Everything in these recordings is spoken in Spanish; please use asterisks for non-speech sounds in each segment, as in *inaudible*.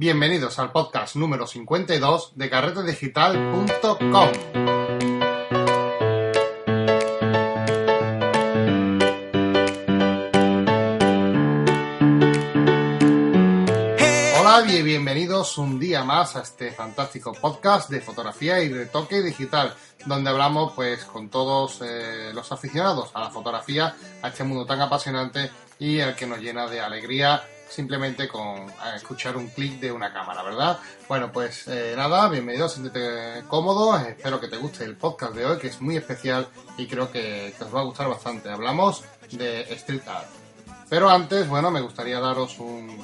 Bienvenidos al podcast número 52 de carretedigital.com. Hola y bienvenidos un día más a este fantástico podcast de fotografía y retoque digital, donde hablamos pues con todos eh, los aficionados a la fotografía, a este mundo tan apasionante y al que nos llena de alegría simplemente con escuchar un clic de una cámara, ¿verdad? Bueno, pues eh, nada, bienvenido, siéntete cómodo, espero que te guste el podcast de hoy, que es muy especial y creo que, que os va a gustar bastante. Hablamos de street art. Pero antes, bueno, me gustaría daros un,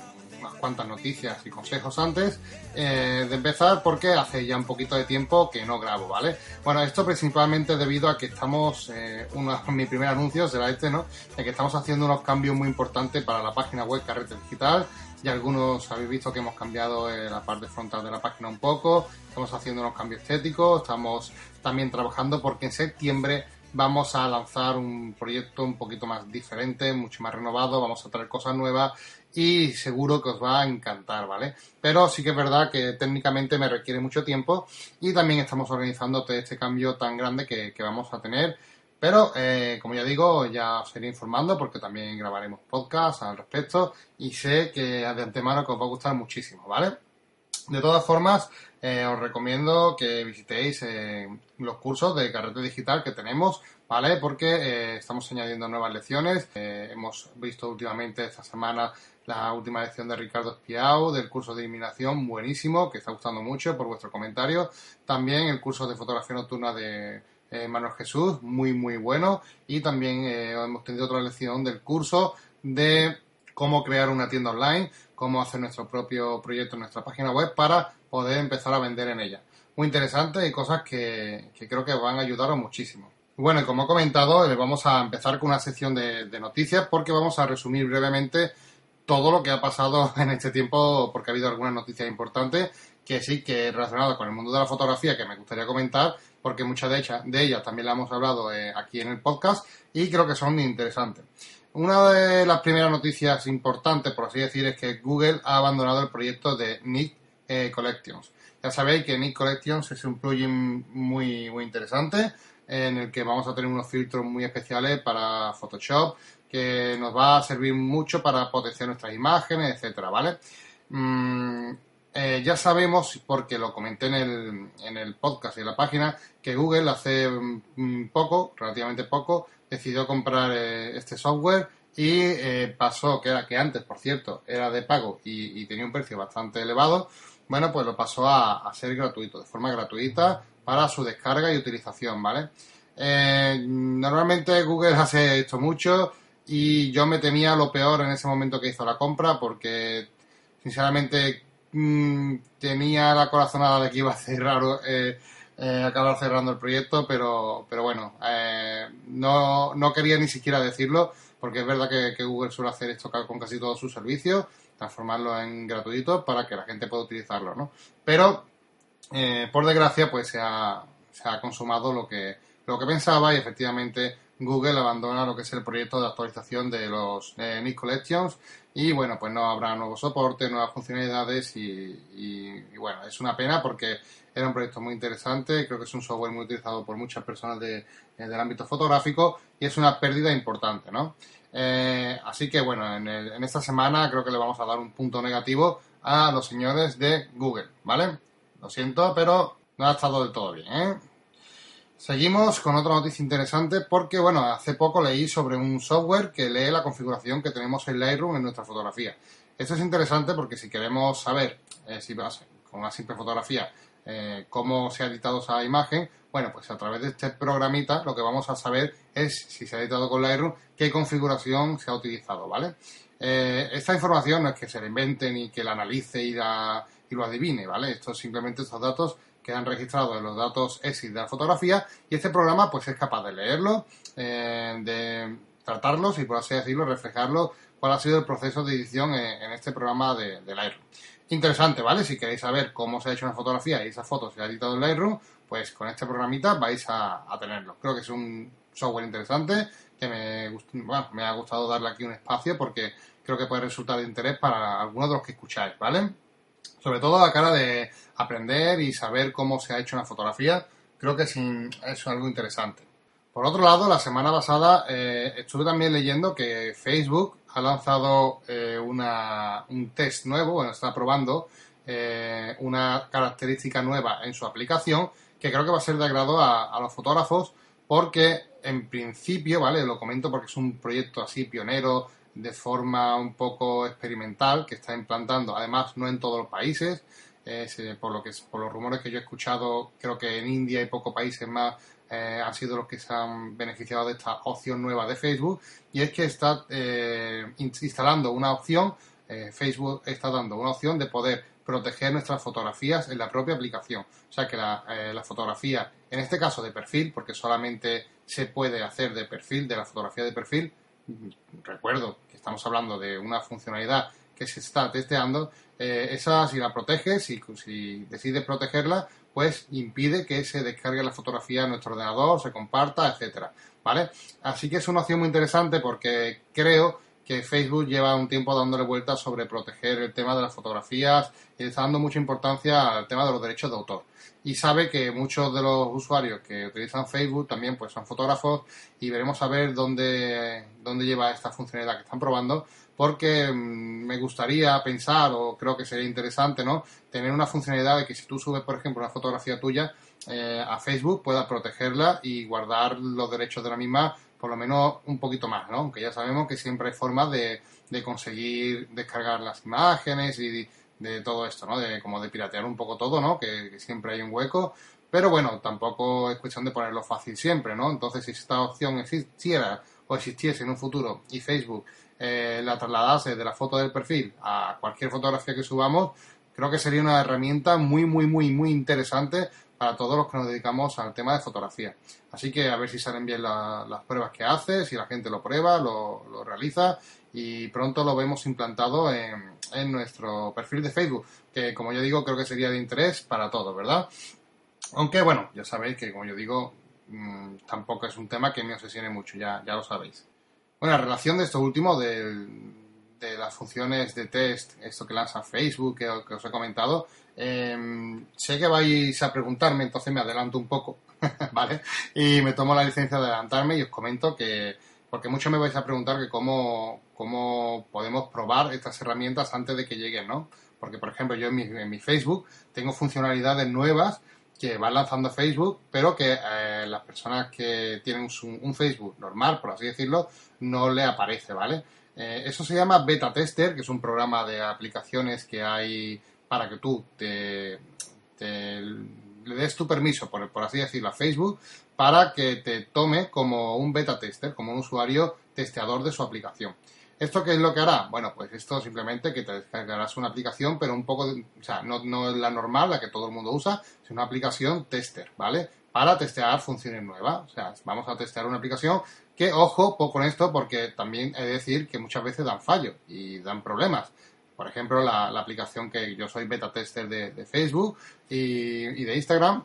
unas cuantas noticias y consejos antes eh, de empezar porque hace ya un poquito de tiempo que no grabo, ¿vale? Bueno, esto principalmente debido a que estamos, eh, uno de *laughs* mis primeros anuncios será este, ¿no? De que estamos haciendo unos cambios muy importantes para la página web Carrete Digital y algunos habéis visto que hemos cambiado eh, la parte frontal de la página un poco, estamos haciendo unos cambios estéticos, estamos también trabajando porque en septiembre vamos a lanzar un proyecto un poquito más diferente, mucho más renovado, vamos a traer cosas nuevas y seguro que os va a encantar, ¿vale? Pero sí que es verdad que técnicamente me requiere mucho tiempo y también estamos organizando este cambio tan grande que, vamos a tener. Pero, eh, como ya digo, ya os iré informando porque también grabaremos podcast al respecto y sé que de antemano que os va a gustar muchísimo, ¿vale? De todas formas, eh, os recomiendo que visitéis eh, los cursos de carrete digital que tenemos, ¿vale? Porque eh, estamos añadiendo nuevas lecciones. Hemos visto últimamente esta semana la última lección de Ricardo Espiau del curso de eliminación, buenísimo, que está gustando mucho por vuestro comentario. También el curso de fotografía nocturna de eh, Manuel Jesús, muy, muy bueno. Y también eh, hemos tenido otra lección del curso de cómo crear una tienda online, cómo hacer nuestro propio proyecto en nuestra página web para poder empezar a vender en ella. Muy interesante y cosas que, que creo que van a ayudaros muchísimo. Bueno, y como he comentado, eh, vamos a empezar con una sección de, noticias porque vamos a resumir brevemente todo lo que ha pasado *laughs* en este tiempo porque ha habido algunas noticias importantes que sí que relacionadas con el mundo de la fotografía que me gustaría comentar porque muchas de ellas, de ellas también las hemos hablado eh, aquí en el podcast y creo que son interesantes. Una de las primeras noticias importantes, por así decir, es que Google ha abandonado el proyecto de Nick eh, Collections. Ya sabéis que Nick Collections es un plugin muy, muy interesante en el que vamos a tener unos filtros muy especiales para Photoshop que nos va a servir mucho para potenciar nuestras imágenes, etcétera, ¿vale? Mm, eh, ya sabemos, porque lo comenté en el, en el podcast y en la página, que Google hace mm, poco, relativamente poco, decidió comprar eh, este software y eh, pasó, que era que antes, por cierto, era de pago y, tenía un precio bastante elevado, bueno, pues lo pasó a, ser gratuito, de forma gratuita para su descarga y utilización, ¿vale? Normalmente Google *laughs* hace esto mucho y yo me temía lo peor en ese momento que hizo la compra porque, sinceramente, mmm, tenía la corazonada de que iba a cerrar, eh, eh, acabar cerrando el proyecto, pero, pero bueno, eh, no, no quería ni siquiera decirlo porque es verdad que, que Google suele hacer esto con casi todos sus servicios transformarlo en gratuito para que la gente pueda utilizarlo, ¿no? Pero, eh, por desgracia, pues se ha, se ha consumado lo que, lo que pensaba y efectivamente Google abandona lo que es el proyecto de actualización de los eh, Nick Collections y bueno, pues no habrá nuevo soporte, nuevas funcionalidades y, bueno, es una pena porque era un proyecto muy interesante, creo que es un software muy utilizado por muchas personas de, eh, del ámbito fotográfico y es una pérdida importante, ¿no? Eh, así que bueno, en, el, en, esta semana creo que le vamos a dar un punto negativo a los señores de Google, ¿vale? Lo siento, pero no ha estado del todo bien, ¿eh? Seguimos con otra noticia interesante porque, bueno, hace poco leí sobre un software que lee la configuración que tenemos en Lightroom en nuestra fotografía. Esto es interesante porque si queremos saber, eh, si vas con una simple fotografía, eh, cómo se ha editado esa imagen, bueno, pues a través de este programita lo que vamos a saber es si se ha editado con Lightroom, qué configuración se ha utilizado, ¿vale? Eh, esta información no es que se la invente ni que la analice y, la, y lo adivine, ¿vale? Esto es simplemente estos datos quedan registrados en los datos ESID de la fotografía y este programa pues es capaz de leerlo, eh, de tratarlos y por así decirlo reflejarlo cuál ha sido el proceso de edición en, este programa de, de, Lightroom. Interesante, ¿vale? Si queréis saber cómo se ha hecho una fotografía y esa foto se ha editado en Lightroom, pues con este programita vais a, a tenerlo. Creo que es un software interesante que me, bueno, me ha gustado darle aquí un espacio porque creo que puede resultar de interés para algunos de los que escucháis, ¿vale? Sobre todo a cara de aprender y saber cómo se ha hecho una fotografía, creo que es, es algo interesante. Por otro lado, la semana pasada eh, estuve también leyendo que Facebook ha lanzado eh, un test nuevo, bueno, está probando eh, una característica nueva en su aplicación que creo que va a ser de agrado a, los fotógrafos porque en principio, ¿vale? Lo comento porque es un proyecto así pionero de forma un poco experimental que está implantando, además no en todos los países, por lo que por los rumores que yo he escuchado, creo que en India y pocos países más eh, han sido los que se han beneficiado de esta opción nueva de Facebook y es que está eh, instalando una opción, eh, Facebook está dando una opción de poder proteger nuestras fotografías en la propia aplicación. O sea que la, la, fotografía, en este caso de perfil, porque solamente se puede hacer de perfil, de la fotografía de perfil, recuerdo que estamos hablando de una funcionalidad que se está testeando, esa si la proteges, si, si decides protegerla, pues impide que se descargue la fotografía en nuestro ordenador, se comparta, etcétera, ¿vale? Así que es una opción muy interesante porque creo que Facebook lleva un tiempo dándole vueltas sobre proteger el tema de las fotografías y está dando mucha importancia al tema de los derechos de autor. Y sabe que muchos de los usuarios que utilizan Facebook también pues son fotógrafos y veremos a ver dónde, dónde lleva esta funcionalidad que están probando porque mm, me gustaría pensar, o creo que sería interesante, ¿no? Tener una funcionalidad de que si tú subes, por ejemplo, una fotografía tuya eh, a Facebook, puedas protegerla y guardar los derechos de la misma por lo menos un poquito más, ¿no? Aunque ya sabemos que siempre hay formas de, conseguir descargar las imágenes y de, todo esto, ¿no? De como de piratear un poco todo, ¿no? Que, siempre hay un hueco. Pero bueno, tampoco es cuestión de ponerlo fácil siempre, ¿no? Entonces, si esta opción existiera o existiese en un futuro y Facebook eh, la trasladase de la foto del perfil a cualquier fotografía que subamos, creo que sería una herramienta muy, muy, muy, muy interesante para todos los que nos dedicamos al tema de fotografía. Así que a ver si salen bien las pruebas que hace, si la gente lo prueba, lo, realiza y pronto lo vemos implantado en, en, nuestro perfil de Facebook, que como yo digo creo que sería de interés para todos, ¿verdad? Aunque bueno, ya sabéis que como yo digo, mm, tampoco es un tema que me obsesione mucho, ya, ya lo sabéis. Bueno, en relación de esto último, de, las funciones de test, esto que lanza Facebook, que, os he comentado, em, sé que vais a preguntarme, entonces me adelanto un poco, *laughs* ¿vale? Y me tomo la licencia de adelantarme y os comento que, porque muchos me vais a preguntar que cómo, cómo podemos probar estas herramientas antes de que lleguen, ¿no? Porque, por ejemplo, yo en mi, Facebook tengo funcionalidades nuevas que van lanzando Facebook, pero que eh, las personas que tienen un, Facebook normal, por así decirlo, no le aparece, ¿vale? Eh, eso se llama Beta Tester, que es un programa de aplicaciones que hay para que tú te, le des tu permiso, por, por, así decirlo, a Facebook, para que te tome como un beta tester, como un usuario testeador de su aplicación. ¿Esto qué es lo que hará? Bueno, pues esto simplemente que te descargarás una aplicación, pero un poco, o sea, no, no es la normal, la que todo el mundo usa, sino una aplicación tester, ¿vale? Para testear funciones nuevas. O sea, vamos a testear una aplicación que, ojo, con esto, porque también he de decir que muchas veces dan fallo y dan problemas. Por ejemplo, la, aplicación que yo soy beta tester de, Facebook y, de Instagram,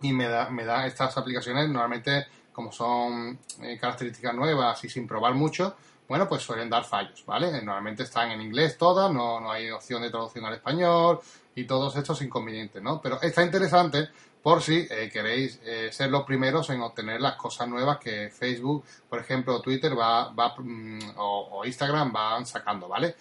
y me da, me da estas aplicaciones normalmente, como son eh, características nuevas y sin probar mucho, bueno, pues suelen dar fallos, ¿vale? Normalmente están en inglés todas, no, no hay opción de traducción al español y todos estos inconvenientes, ¿no? Pero está interesante por si eh, queréis eh, ser los primeros en obtener las cosas nuevas que Facebook, por ejemplo, Twitter va, va mm, o, Instagram van sacando, ¿vale?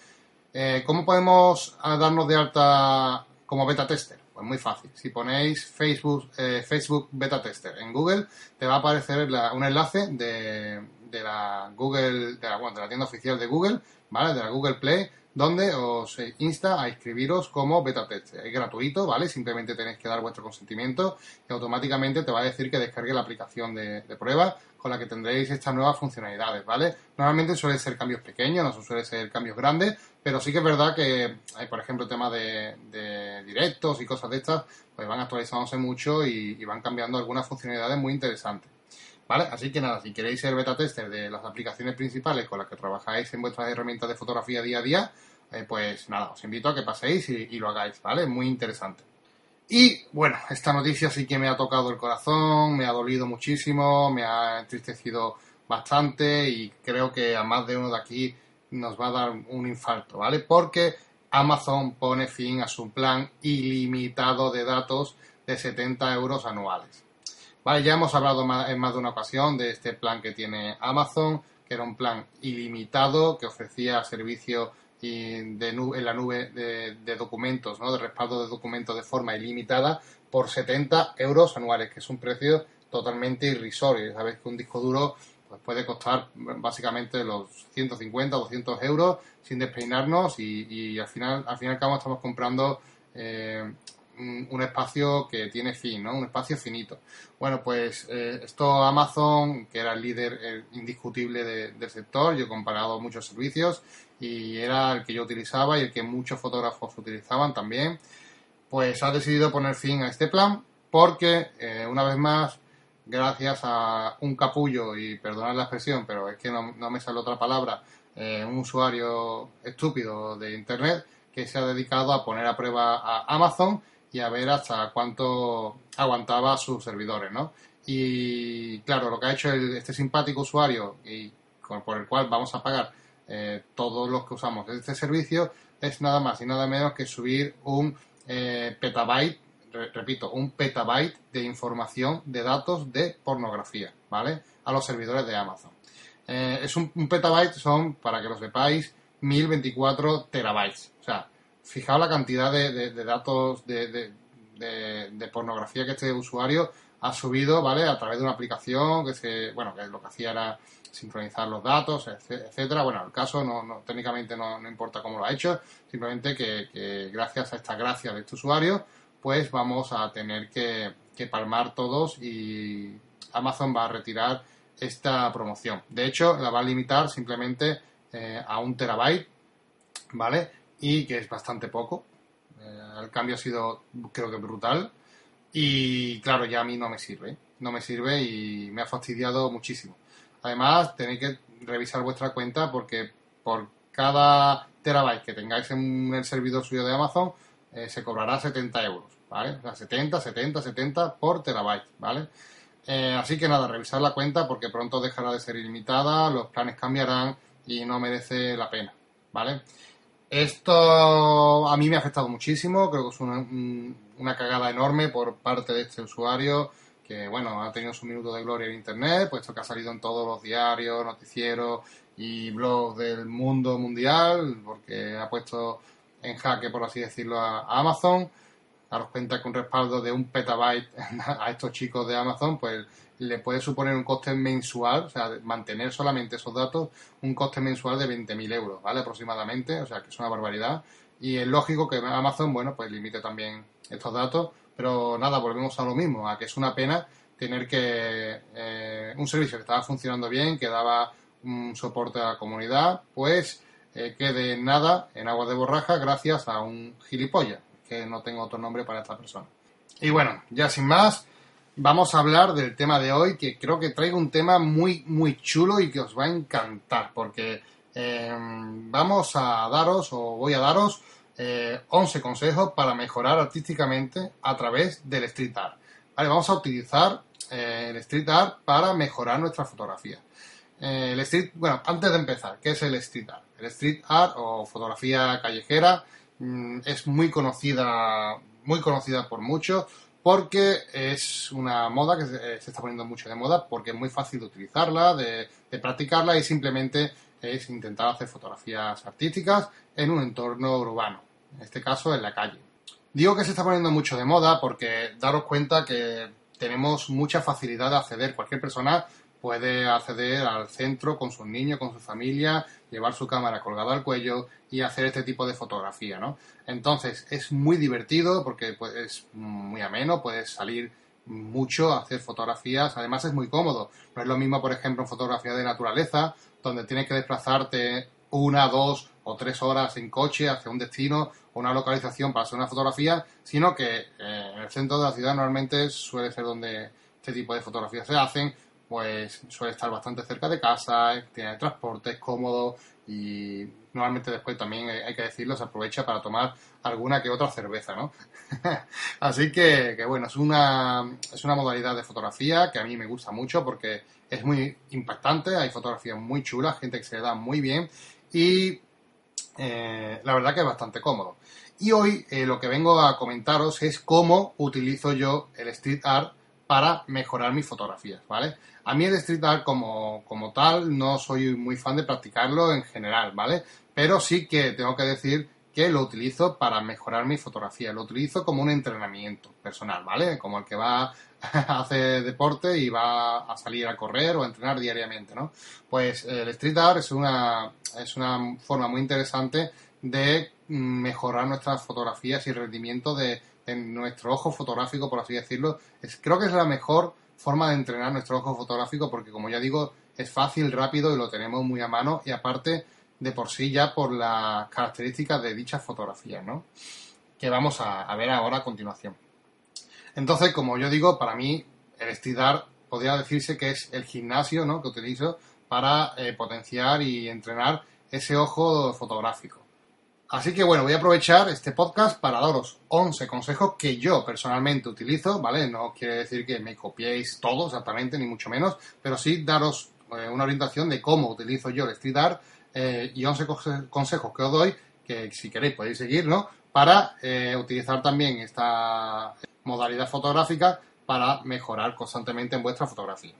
Eh, ¿Cómo podemos ah, darnos de alta como beta tester? Pues muy fácil. Si ponéis Facebook, Facebook beta tester en Google, te va a aparecer un enlace de la Google, de la, de la tienda oficial de Google, ¿vale? De la Google Play, donde os insta a inscribiros como beta tester. Es gratuito, ¿vale? Simplemente tenéis que dar vuestro consentimiento y automáticamente te va a decir que descargue la aplicación de, prueba con la que tendréis estas nuevas funcionalidades, ¿vale? Normalmente suelen ser cambios pequeños, no suelen ser cambios grandes, pero sí que es verdad que, hay, por ejemplo, temas de, de, directos y cosas de estas, pues van actualizándose mucho y van cambiando algunas funcionalidades muy interesantes. Así que nada, si queréis ser beta tester de las aplicaciones principales con las que trabajáis en vuestras herramientas de fotografía día a día, eh, pues nada, os invito a que paséis y, lo hagáis, ¿vale? Muy interesante. Y bueno, esta noticia sí que me ha tocado el corazón, me ha dolido muchísimo, me ha entristecido bastante y creo que a más de uno de aquí nos va a dar un infarto, ¿vale? Porque Amazon pone fin a su plan ilimitado de datos de 70 euros anuales. Vale, ya hemos hablado en más de una ocasión de este plan que tiene Amazon, que era un plan ilimitado que ofrecía servicio en la nube de, documentos, ¿no? de respaldo de documentos de forma ilimitada por 70 euros anuales, que es un precio totalmente irrisorio. Sabéis que un disco duro pues, puede costar básicamente los 150 200 euros sin despeinarnos y, al final al fin y al cabo estamos comprando eh, un, espacio que tiene fin, ¿no? Un espacio finito. Bueno, pues eh, esto Amazon, que era el líder indiscutible del sector, yo he comparado muchos servicios y era el que yo utilizaba y el que muchos fotógrafos utilizaban también, pues ha decidido poner fin a este plan porque, eh, una vez más, gracias a un capullo, y perdonad la expresión, pero es que no, me sale otra palabra, eh, un usuario estúpido de Internet que se ha dedicado a poner a prueba a Amazon y a ver hasta cuánto aguantaba sus servidores, ¿no? Y claro, lo que ha hecho este simpático usuario y por el cual vamos a pagar eh, todos los que usamos este servicio es nada más y nada menos que subir un eh, petabyte, repito, un petabyte de información de datos de pornografía, ¿vale? A los servidores de Amazon. Eh, es un, petabyte, son, para que lo sepáis, 1024 terabytes. O sea, fijaos la cantidad de, datos de, pornografía que este usuario ha subido, ¿vale? A través de una aplicación que se, bueno, que lo que hacía era sincronizar los datos, etcétera. Bueno, el caso no, técnicamente no, importa cómo lo ha hecho, simplemente que, gracias a esta gracia de este usuario, pues vamos a tener que, palmar todos y Amazon va a retirar esta promoción. De hecho, la va a limitar simplemente eh, a un terabyte, ¿vale? Y que es bastante poco. Eh, el cambio ha sido, creo que brutal. Y claro, ya a mí no me sirve. No me sirve y me ha fastidiado muchísimo. Además, tenéis que revisar vuestra cuenta porque por cada terabyte que tengáis en el servidor suyo de Amazon, eh, se cobrará 70 euros, ¿vale? O sea, 70, 70, 70 por terabyte, ¿vale? Eh, así que nada, revisar la cuenta porque pronto dejará de ser ilimitada, los planes cambiarán y no merece la pena, ¿vale? Esto a mí me ha afectado muchísimo, creo que es una, cagada enorme por parte de este usuario que, bueno, ha tenido su minuto de gloria en Internet, puesto que ha salido en todos los diarios, noticieros y blogs del mundo mundial, porque ha puesto en jaque, por así decirlo, a Amazon. Daros cuenta que un respaldo de un petabyte *laughs* a estos chicos de Amazon, pues le puede suponer un coste mensual, o sea, mantener solamente esos datos, un coste mensual de 20.000 euros, ¿vale? Aproximadamente, o sea, que es una barbaridad. Y es lógico que Amazon, bueno, pues limite también estos datos, pero nada, volvemos a lo mismo, a que es una pena tener que eh, un servicio que estaba funcionando bien, que daba un soporte a la comunidad, pues eh, quede nada en agua de borraja gracias a un gilipollas, que no tengo otro nombre para esta persona. Y bueno, ya sin más, vamos a hablar del tema de hoy, que creo que traigo un tema muy, muy chulo y que os va a encantar, porque em, vamos a daros, o voy a daros, 11 eh, consejos para mejorar artísticamente a través del street art. Vale, vamos a utilizar eh, el street art para mejorar nuestra fotografía. Eh, el street, bueno, antes de empezar, ¿qué es el street art? El street art o fotografía callejera es muy conocida, muy conocida por muchos, porque es una moda que se, está poniendo mucho de moda, porque es muy fácil de utilizarla, de, practicarla y simplemente es intentar hacer fotografías artísticas en un entorno urbano, en este caso en la calle. Digo que se está poniendo mucho de moda porque daros cuenta que tenemos mucha facilidad de acceder, cualquier persona puede acceder al centro con sus niños, con su familia, llevar su cámara colgada al cuello y hacer este tipo de fotografía, ¿no? Entonces, es muy divertido porque pues, es muy ameno, puedes salir mucho a hacer fotografías, además es muy cómodo. No es lo mismo, por ejemplo, en fotografía de naturaleza, donde tienes que desplazarte una, dos o tres horas en coche hacia un destino o una localización para hacer una fotografía, sino que eh, en el centro de la ciudad normalmente suele ser donde este tipo de fotografías se hacen, pues suele estar bastante cerca de casa, tiene transporte, es cómodo y normalmente después también hay que decirlo, se aprovecha para tomar alguna que otra cerveza, ¿no? *laughs* Así que, bueno, es una, es una modalidad de fotografía que a mí me gusta mucho porque es muy impactante, hay fotografías muy chulas, gente que se le da muy bien y eh, la verdad que es bastante cómodo. Y hoy eh, lo que vengo a comentaros es cómo utilizo yo el street art para mejorar mis fotografías, ¿vale? A mí el street art como, como tal no soy muy fan de practicarlo en general, ¿vale? Pero sí que tengo que decir que lo utilizo para mejorar mi fotografía. Lo utilizo como un entrenamiento personal, ¿vale? Como el que va a hacer deporte y va a salir a correr o a entrenar diariamente, ¿no? Pues el street art es una, es una forma muy interesante de mejorar nuestras fotografías y rendimiento de, nuestro ojo fotográfico, por así decirlo. Es, creo que es la mejor forma de entrenar nuestro ojo fotográfico porque, como ya digo, es fácil, rápido y lo tenemos muy a mano y aparte de por sí ya por las características de dichas fotografías, ¿no? Que vamos a, ver ahora a continuación. Entonces, como yo digo, para mí el estirar podría decirse que es el gimnasio ¿no? que utilizo para eh, potenciar y entrenar ese ojo fotográfico. Así que bueno, voy a aprovechar este podcast para daros 11 consejos que yo personalmente utilizo, ¿vale? No quiere decir que me copiéis todo exactamente, ni mucho menos, pero sí daros eh, una orientación de cómo utilizo yo el street art eh, y 11 consejos que os doy, que si queréis podéis seguir, ¿no? Para eh, utilizar también esta modalidad fotográfica para mejorar constantemente en vuestra fotografía.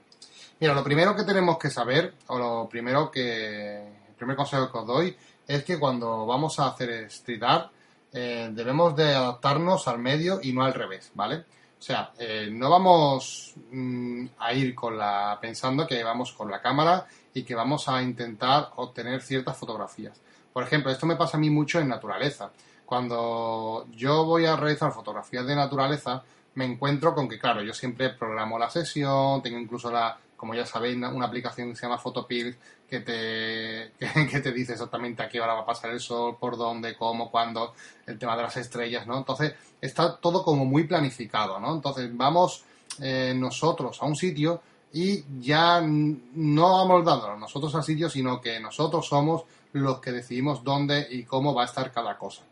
Mira, lo primero que tenemos que saber, o lo primero que, el primer consejo que os doy, es que cuando vamos a hacer street art, eh, debemos de adaptarnos al medio y no al revés, ¿vale? O sea, no vamos mm, a ir con la pensando que vamos con la cámara y que vamos a intentar obtener ciertas fotografías. Por ejemplo, esto me pasa a mí mucho en naturaleza. Cuando yo voy a realizar fotografías de naturaleza, me encuentro con que, claro, yo siempre programo la sesión, tengo incluso la, como ya sabéis, una, aplicación que se llama Photopills que te, *laughs* que, te dice exactamente a qué hora va a pasar el sol, por dónde, cómo, cuándo, el tema de las estrellas, ¿no? Entonces, está todo como muy planificado, ¿no? Entonces, vamos eh, nosotros a un sitio y ya no vamos dándonos nosotros al sitio, sino que nosotros somos los que decidimos dónde y cómo va a estar cada cosa.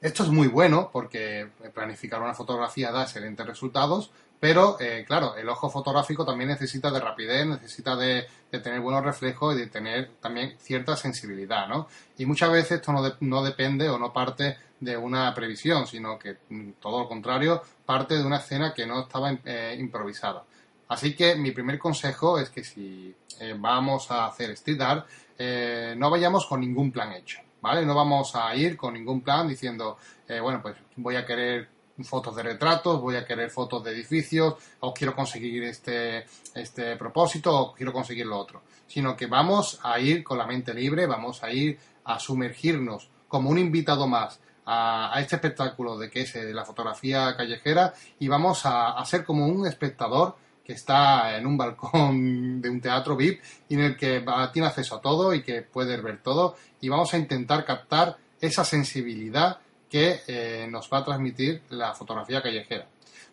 Esto es muy bueno porque planificar una fotografía da excelentes resultados, pero eh, claro, el ojo fotográfico también necesita de rapidez, necesita de, tener buenos reflejos y de tener también cierta sensibilidad, ¿no? Y muchas veces esto no, depende o no parte de una previsión, sino que mm, todo lo contrario, parte de una escena que no estaba eh, improvisada. Así que mi primer consejo es que si eh, vamos a hacer street art, no vayamos con ningún plan hecho, ¿vale? No vamos a ir con ningún plan diciendo, bueno, pues voy a querer fotos de retratos, voy a querer fotos de edificios, o quiero conseguir este, este propósito, o quiero conseguir lo otro. Sino que vamos a ir con la mente libre, vamos a ir a sumergirnos como un invitado más a, este espectáculo de que es la fotografía callejera y vamos a ser como un espectador que está en un balcón de un teatro VIP y en el que tiene acceso a todo y que puede ver todo y vamos a intentar captar esa sensibilidad que eh, nos va a transmitir la fotografía callejera.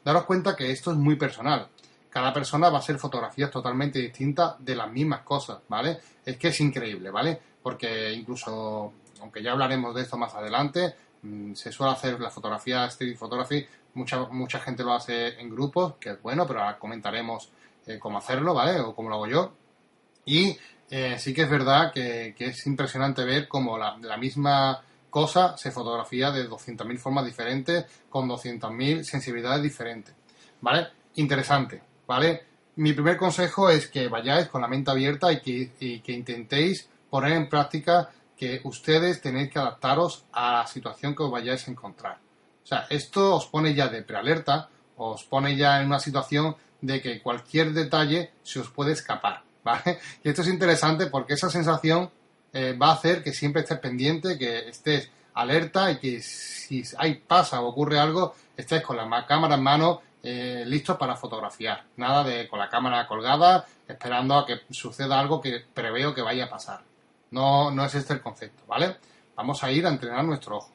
Daros cuenta que esto es muy personal. Cada persona va a hacer fotografías totalmente distintas de las mismas cosas, ¿vale? Es que es increíble, ¿vale? Porque incluso, aunque ya hablaremos de esto más adelante, mm, se suele hacer la fotografía street photography Mucha, mucha gente lo hace en grupos, que es bueno, pero ahora comentaremos eh, cómo hacerlo, ¿vale? O cómo lo hago yo. Y eh, sí que es verdad que, es impresionante ver cómo la, misma cosa se fotografía de 200.000 formas diferentes, con 200.000 sensibilidades diferentes, ¿vale? Interesante, ¿vale? Mi primer consejo es que vayáis con la mente abierta y que, y que intentéis poner en práctica que ustedes tenéis que adaptaros a la situación que os vayáis a encontrar. O sea, esto os pone ya de prealerta, os pone ya en una situación de que cualquier detalle se os puede escapar, *laughs* ¿vale? Y esto es interesante porque esa sensación eh, va a hacer que siempre estés pendiente, que estés alerta y que si hay pasa o ocurre algo, estés con la cámara en mano eh, listo para fotografiar. Nada de con la cámara colgada esperando a que suceda algo que preveo que vaya a pasar. No, no es este el concepto, ¿vale? Vamos a ir a entrenar nuestro ojo.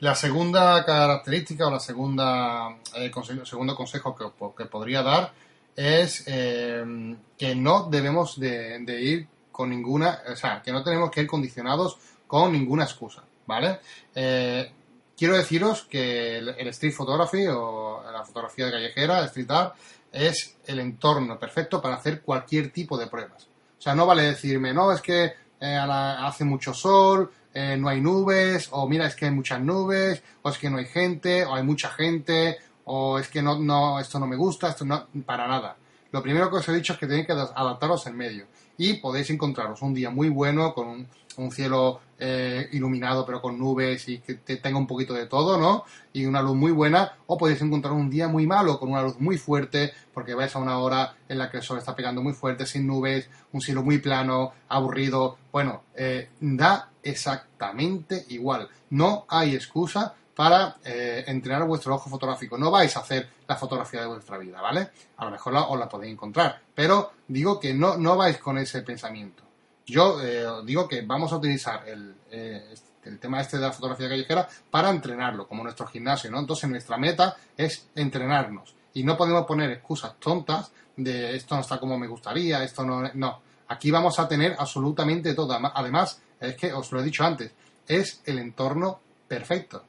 La segunda característica o la segunda eh, segundo consejo que, podría dar es eh, que no debemos de, ir con ninguna, o sea, que no tenemos que ir condicionados con ninguna excusa, ¿vale? Eh, quiero deciros que el, street photography o la fotografía de callejera, street art, es el entorno perfecto para hacer cualquier tipo de pruebas. O sea, no vale decirme, no, es que eh, hace mucho sol, eh, no hay nubes, o mira, es que hay muchas nubes, o es que no hay gente, o hay mucha gente, o es que no, no, esto no me gusta, esto no, para nada. Lo primero que os he dicho es que tenéis que adaptaros en medio y podéis encontraros un día muy bueno con un, cielo eh, iluminado pero con nubes y que tenga un poquito de todo, ¿no? Y una luz muy buena o podéis encontrar un día muy malo con una luz muy fuerte porque vais a una hora en la que el sol está pegando muy fuerte, sin nubes, un cielo muy plano, aburrido. Bueno, eh, da exactamente igual. No hay excusa para eh, entrenar vuestro ojo fotográfico. No vais a hacer la fotografía de vuestra vida, ¿vale? A lo mejor os la podéis encontrar, pero digo que no, no vais con ese pensamiento. Yo eh, digo que vamos a utilizar el, eh, el tema este de la fotografía callejera para entrenarlo, como nuestro gimnasio, ¿no? Entonces nuestra meta es entrenarnos y no podemos poner excusas tontas de esto no está como me gustaría, esto no... No, aquí vamos a tener absolutamente todo. Además, es que os lo he dicho antes, es el entorno perfecto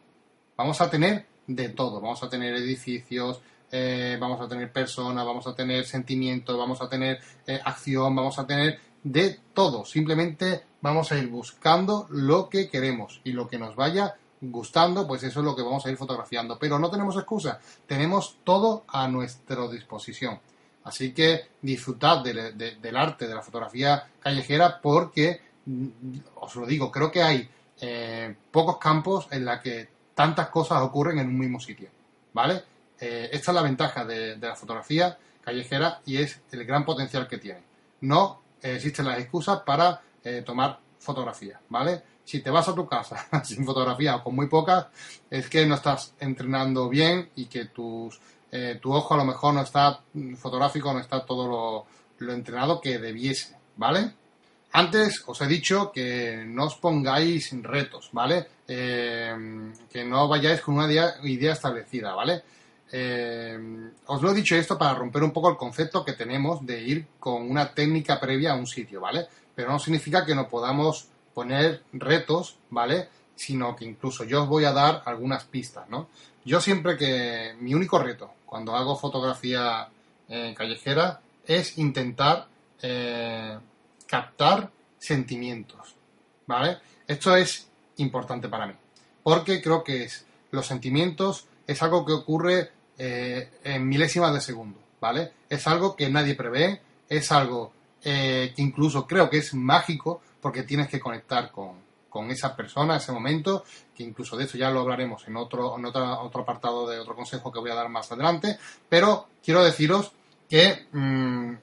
vamos a tener de todo. Vamos a tener edificios, eh, vamos a tener personas, vamos a tener sentimientos, vamos a tener eh, acción, vamos a tener de todo. Simplemente vamos a ir buscando lo que queremos y lo que nos vaya gustando, pues eso es lo que vamos a ir fotografiando. Pero no tenemos excusa, tenemos todo a nuestra disposición. Así que disfrutad del arte de la fotografía callejera porque, mm, os lo digo, creo que hay eh, pocos campos en la que tantas cosas ocurren en un mismo sitio, ¿vale? Eh, esta es la ventaja de, la fotografía callejera y es el gran potencial que tiene. No existen las excusas para eh, tomar fotografías, ¿vale? Si te vas a tu casa *laughs* sin fotografía o con muy pocas, es que no estás entrenando bien y que tus, eh, tu ojo a lo mejor no está fotográfico, no está todo lo, lo entrenado que debiese, ¿vale? Antes os he dicho que no os pongáis retos, ¿vale? Eh, que no vayáis con una idea, establecida, ¿vale? Eh, os lo he dicho esto para romper un poco el concepto que tenemos de ir con una técnica previa a un sitio, ¿vale? Pero no significa que no podamos poner retos, ¿vale? Sino que incluso yo os voy a dar algunas pistas, ¿no? Yo siempre que mi único reto cuando hago fotografía eh, callejera es intentar captar sentimientos, ¿vale? Esto es importante para mí, porque creo que es, los sentimientos es algo que ocurre eh, en milésimas de segundo, ¿vale? Es algo que nadie prevé, es algo eh, que incluso creo que es mágico, porque tienes que conectar con, esa persona, ese momento, que incluso de eso ya lo hablaremos en otro, en otro, otro apartado de otro consejo que voy a dar más adelante, pero quiero deciros que mm,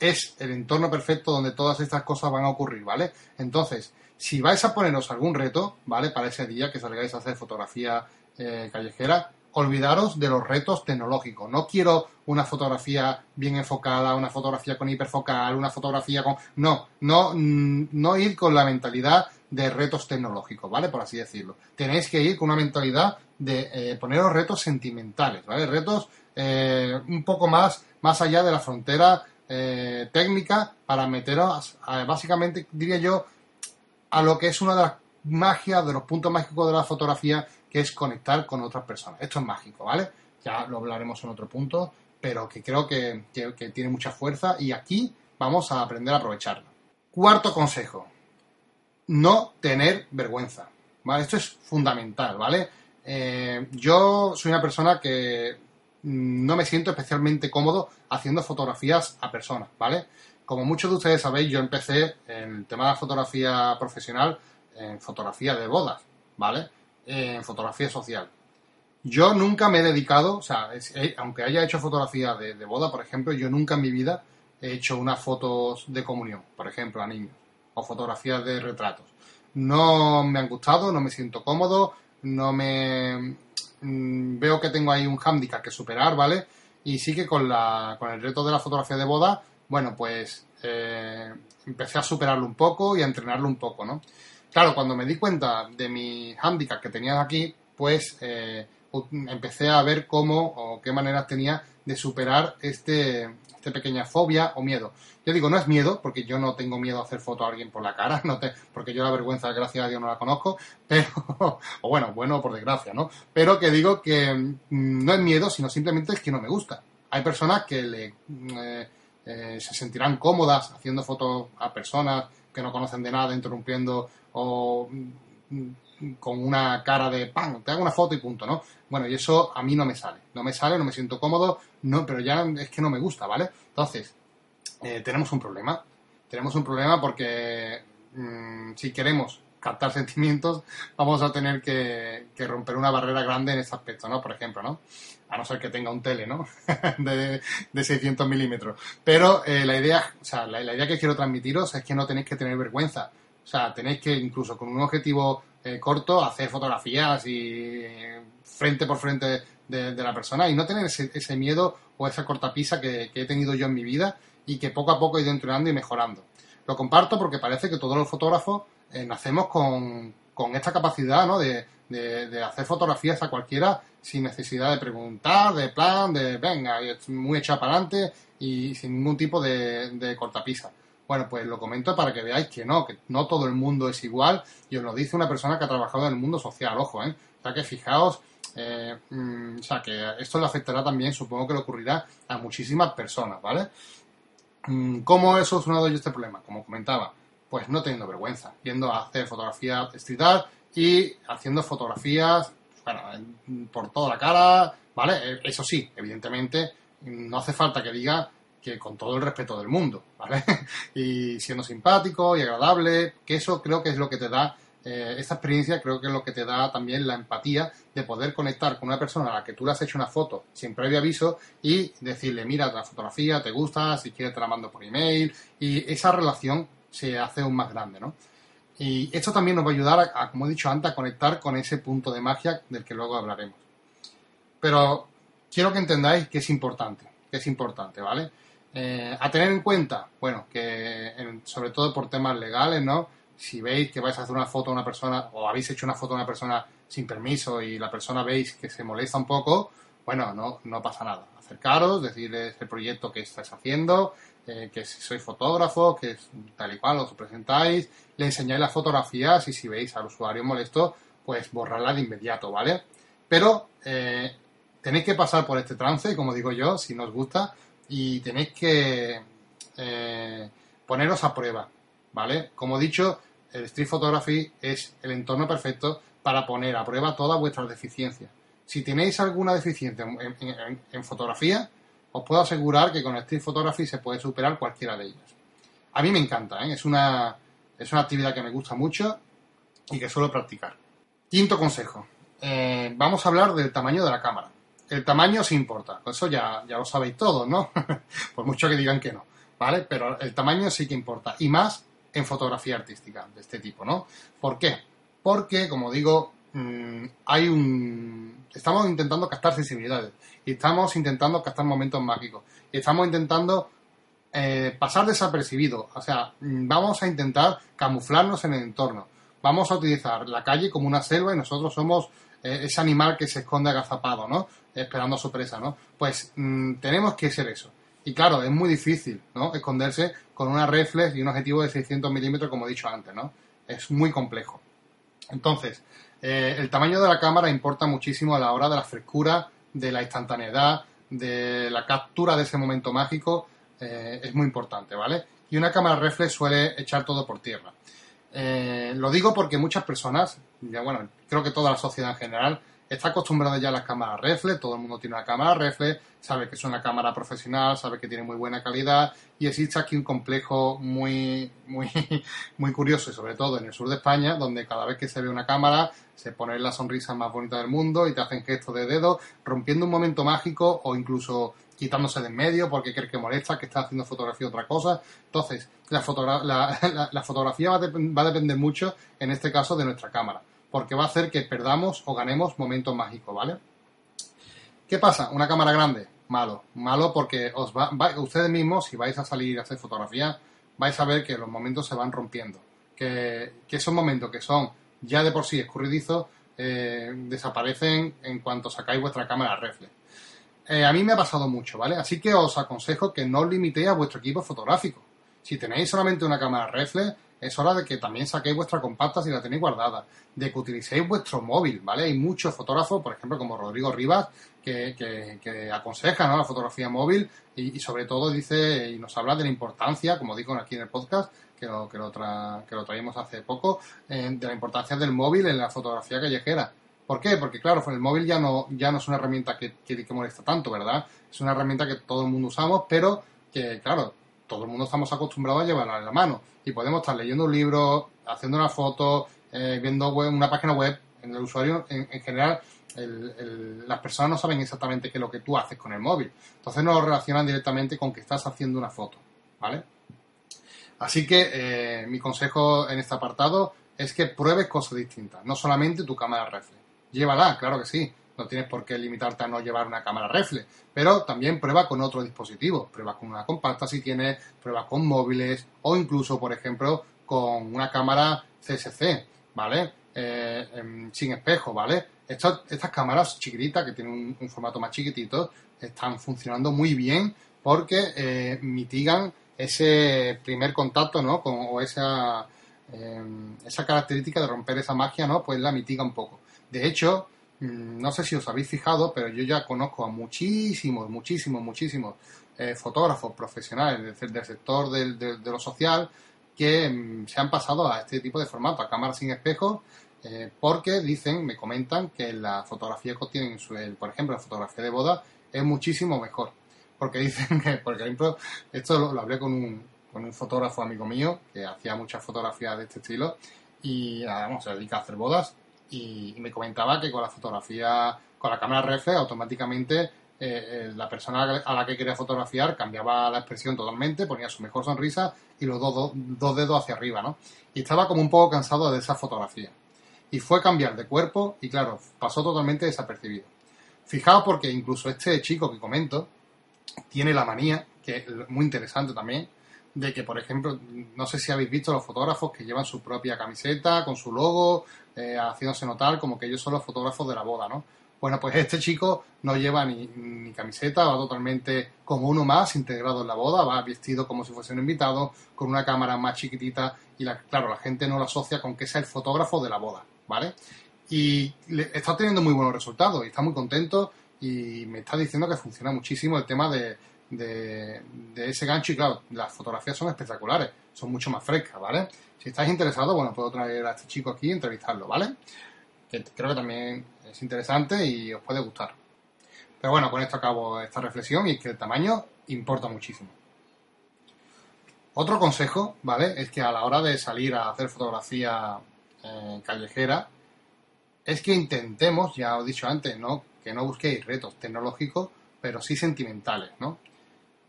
es el entorno perfecto donde todas estas cosas van a ocurrir, ¿vale? Entonces, si vais a poneros algún reto, ¿vale? Para ese día que salgáis a hacer fotografía eh, callejera, olvidaros de los retos tecnológicos. No quiero una fotografía bien enfocada, una fotografía con hiperfocal, una fotografía con... No, no, mm, no ir con la mentalidad de retos tecnológicos, ¿vale? Por así decirlo. Tenéis que ir con una mentalidad de eh, poneros retos sentimentales, ¿vale? Retos eh, un poco más, más allá de la frontera eh, técnica para meteros, básicamente, diría yo, a lo que es una de las magias, de los puntos mágicos de la fotografía, que es conectar con otras personas. Esto es mágico, ¿vale? Ya lo hablaremos en otro punto, pero que creo que, tiene mucha fuerza y aquí vamos a aprender a aprovecharlo. Cuarto consejo, no tener vergüenza, ¿vale? Esto es fundamental, ¿vale? Eh, yo soy una persona que no me siento especialmente cómodo haciendo fotografías a personas, ¿vale? Como muchos de ustedes sabéis, yo empecé en el tema de la fotografía profesional en fotografía de bodas, ¿vale? En fotografía social. Yo nunca me he dedicado, o sea, eh, aunque haya hecho fotografía de, boda, por ejemplo, yo nunca en mi vida he hecho unas fotos de comunión, por ejemplo, a niños, o fotografías de retratos. No me han gustado, no me siento cómodo, no me, Mm, veo que tengo ahí un hándicap que superar, ¿vale? Y sí que con, la, con el reto de la fotografía de boda, bueno, pues eh, empecé a superarlo un poco y a entrenarlo un poco, ¿no? Claro, cuando me di cuenta de mi hándicap que tenía aquí, pues eh, empecé a ver cómo o qué maneras tenía de superar este, esta pequeña fobia o miedo. Yo digo, no es miedo, porque yo no tengo miedo a hacer foto a alguien por la cara, *laughs* no te, porque yo la vergüenza, gracias a Dios, no la conozco, *laughs* pero, o bueno, bueno, por desgracia, ¿no? Pero que digo que mm, no es miedo, sino simplemente es que no me gusta. Hay personas que le, mm, eh, eh, se sentirán cómodas haciendo fotos a personas que no conocen de nada interrumpiendo o mm, con una cara de pan, te hago una foto y punto, ¿no? Bueno, y eso a mí no me sale, no me sale, no me siento cómodo, no, pero ya es que no me gusta, ¿vale? Entonces, eh, tenemos un problema, tenemos un problema porque mm, si queremos captar *laughs* sentimientos, vamos a tener que, romper una barrera grande en ese aspecto, ¿no? Por ejemplo, ¿no? A no ser que tenga un tele, ¿no? *laughs* de, 600 milímetros. Pero eh, la idea, o sea, la, idea que quiero transmitiros es que no tenéis que tener vergüenza. O sea, tenéis que incluso con un objetivo eh, corto hacer fotografías y frente por frente de, la persona y no tener ese, miedo o esa cortapisa que, he tenido yo en mi vida y que poco a poco he ido entrenando y mejorando. Lo comparto porque parece que todos los fotógrafos eh, nacemos con, esta capacidad ¿no? de, hacer fotografías a cualquiera sin necesidad de preguntar, de plan, de venga, muy echado para adelante y sin ningún tipo de, cortapisa. Bueno, pues lo comento para que veáis que no, que no todo el mundo es igual y os lo dice una persona que ha trabajado en el mundo social, ojo, ¿eh? O sea que fijaos, eh, mm, o sea que esto le afectará también, supongo que le ocurrirá a muchísimas personas, ¿vale? Mm, ¿Cómo he solucionado yo este problema? Como comentaba, pues no teniendo vergüenza, yendo a hacer fotografía street y haciendo fotografías, bueno, por toda la cara, ¿vale? E, eso sí, evidentemente, no hace falta que diga que con todo el respeto del mundo, ¿vale? *laughs* y siendo simpático y agradable, que eso creo que es lo que te da, eh, esta experiencia creo que es lo que te da también la empatía de poder conectar con una persona a la que tú le has hecho una foto sin previo aviso y decirle, mira, la fotografía te gusta, si quieres te la mando por email, y esa relación se hace aún más grande, ¿no? Y esto también nos va a ayudar, a, como he dicho antes, a conectar con ese punto de magia del que luego hablaremos. Pero quiero que entendáis que es importante, que es importante, ¿vale? Eh, a tener en cuenta, bueno, que sobre todo por temas legales, ¿no? Si veis que vais a hacer una foto a una persona o habéis hecho una foto a una persona sin permiso y la persona veis que se molesta un poco, bueno, no, no pasa nada. Acercaros, decirles el proyecto que estáis haciendo, eh, que si sois fotógrafo, que tal y cual os presentáis, le enseñáis las fotografías y si veis al usuario molesto, pues borrarla de inmediato, ¿vale? Pero eh, tenéis que pasar por este trance, como digo yo, si no os gusta, y tenéis que eh, poneros a prueba, ¿vale? Como he dicho, el Street Photography es el entorno perfecto para poner a prueba todas vuestras deficiencias. Si tenéis alguna deficiencia en fotografía, os puedo asegurar que con Street Photography se puede superar cualquiera de ellas. A mí me encanta, ¿eh? es, una, es una actividad que me gusta mucho y que suelo practicar. Quinto consejo. Eh, vamos a hablar del tamaño de la cámara. El tamaño sí importa, eso ya, ya lo sabéis todos, ¿no? *laughs* Por mucho que digan que no, ¿vale? Pero el tamaño sí que importa, y más en fotografía artística de este tipo, ¿no? ¿Por qué? Porque, como digo, mm, hay un... Estamos intentando captar sensibilidades y estamos intentando captar momentos mágicos. Y estamos intentando eh, pasar desapercibido. O sea, mm, vamos a intentar camuflarnos en el entorno. Vamos a utilizar la calle como una selva y nosotros somos eh, ese animal que se esconde agazapado, ¿no? Esperando su presa, ¿no? Pues mm, tenemos que ser eso. Y claro, es muy difícil, ¿no? Esconderse con una reflex y un objetivo de 600 milímetros, como he dicho antes, ¿no? Es muy complejo. Entonces, eh, el tamaño de la cámara importa muchísimo a la hora de la frescura de la instantaneidad, de la captura de ese momento mágico, eh, es muy importante, ¿vale? Y una cámara reflex suele echar todo por tierra. Eh, lo digo porque muchas personas, ya bueno, creo que toda la sociedad en general, está acostumbrada ya a las cámaras reflex, todo el mundo tiene una cámara reflex, sabe que es una cámara profesional, sabe que tiene muy buena calidad y existe aquí un complejo muy, muy, *laughs* muy curioso y sobre todo en el sur de España, donde cada vez que se ve una cámara se pone la sonrisa más bonita del mundo y te hacen gestos de dedo, rompiendo un momento mágico o incluso quitándose de en medio porque cree que molesta, que está haciendo fotografía otra cosa. Entonces, la, *laughs* la, fotografía va, va a depender mucho, en este caso, de nuestra cámara porque va a hacer que perdamos o ganemos momentos mágicos, ¿vale? ¿Qué pasa? Una cámara grande, malo. Malo porque os va, ustedes mismos, si vais a salir a hacer fotografía, vais a ver que los momentos se van rompiendo. Que, esos momentos que son ya de por sí escurridizos, eh, desaparecen en cuanto sacáis vuestra cámara reflex. Eh, a mí me ha pasado mucho, ¿vale? Así que os aconsejo que no os limitéis a vuestro equipo fotográfico. Si tenéis solamente una cámara reflex, es hora de que también saquéis vuestra compacta si la tenéis guardada, de que utilicéis vuestro móvil, ¿vale? Hay muchos fotógrafos, por ejemplo, como Rodrigo Rivas, que, que, aconseja ¿no? la fotografía móvil y, sobre todo dice y nos habla de la importancia, como digo aquí en el podcast, que lo, que lo, que traímos hace poco, eh, de la importancia del móvil en la fotografía callejera. ¿Por qué? Porque claro, el móvil ya no, ya no es una herramienta que, que, que molesta tanto, ¿verdad? Es una herramienta que todo el mundo usamos, pero que, claro, todo el mundo estamos acostumbrados a llevarla en la mano y podemos estar leyendo un libro, haciendo una foto, eh, viendo una página web. En el usuario, en, general, las personas no saben exactamente qué es lo que tú haces con el móvil. Entonces no lo relacionan directamente con que estás haciendo una foto, ¿vale? Así que eh, mi consejo en este apartado es que pruebes cosas distintas, no solamente tu cámara reflex. Llévala, claro que sí, no tienes por qué limitarte a no llevar una cámara reflex, pero también prueba con otro dispositivo, prueba con una compacta si tienes, prueba con móviles o incluso, por ejemplo, con una cámara CSC, ¿vale? Eh, em, sin espejo, ¿vale? Estas, estas cámaras chiquititas que tienen un, formato más chiquitito están funcionando muy bien porque eh, mitigan ese primer contacto, ¿no? Con, o esa, em, esa característica de romper esa magia, ¿no? Pues la mitiga un poco. De hecho, no sé si os habéis fijado, pero yo ya conozco a muchísimos, muchísimos, muchísimos eh, fotógrafos profesionales del, sector de, lo social que mm, se han pasado a este tipo de formato, a cámaras sin espejo, eh, porque dicen, me comentan que la fotografía que tienen, por ejemplo, la fotografía de boda es muchísimo mejor. Porque dicen *laughs* que, por ejemplo, esto lo, hablé con un, con un fotógrafo amigo mío que hacía muchas fotografías de este estilo y vamos, se dedica a hacer bodas y, me comentaba que con la fotografía, con la cámara reflex, automáticamente eh, eh, la persona a la que quería fotografiar cambiaba la expresión totalmente, ponía su mejor sonrisa y los dos, dos dedos hacia arriba, ¿no? Y estaba como un poco cansado de esa fotografía. Y fue cambiar de cuerpo y claro, pasó totalmente desapercibido. Fijaos porque incluso este chico que comento tiene la manía, que es muy interesante también, de que, por ejemplo, no sé si habéis visto los fotógrafos que llevan su propia camiseta con su logo, eh, haciéndose notar como que ellos son los fotógrafos de la boda, ¿no? Bueno, pues este chico no lleva ni, camiseta, va totalmente como uno más, integrado en la boda, va vestido como si fuese un invitado, con una cámara más chiquitita y, la, claro, la gente no lo asocia con que sea el fotógrafo de la boda, ¿vale? Y está teniendo muy buenos resultados y está muy contento y me está diciendo que funciona muchísimo el tema de, de, ese gancho y claro, las fotografías son espectaculares, son mucho más frescas, ¿vale? Si estáis interesados, bueno, puedo traer a este chico aquí y entrevistarlo, ¿vale? Que creo que también es interesante y os puede gustar. Pero bueno, con esto acabo esta reflexión y es que el tamaño importa muchísimo. Otro consejo, ¿vale? Es que a la hora de salir a hacer fotografía eh, callejera, es que intentemos, ya os he dicho antes, ¿no? Que no busquéis retos tecnológicos, pero sí sentimentales, ¿no?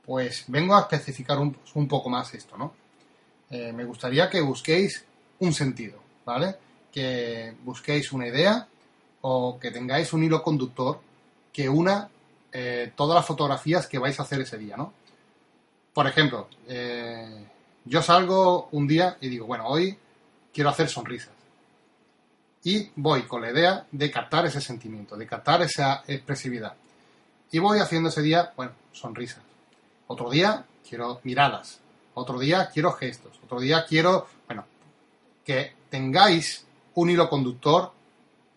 Pues vengo a especificar un, poco más esto, ¿no? Eh, me gustaría que busquéis un sentido, ¿vale? Que busquéis una idea o que tengáis un hilo conductor que una eh, todas las fotografías que vais a hacer ese día, ¿no? Por ejemplo, eh, yo salgo un día y digo, bueno, hoy quiero hacer sonrisas. Y voy con la idea de captar ese sentimiento, de captar esa expresividad. Y voy haciendo ese día, bueno, sonrisas. Otro día quiero miradas. Otro día quiero gestos. Otro día quiero, bueno, que tengáis un hilo conductor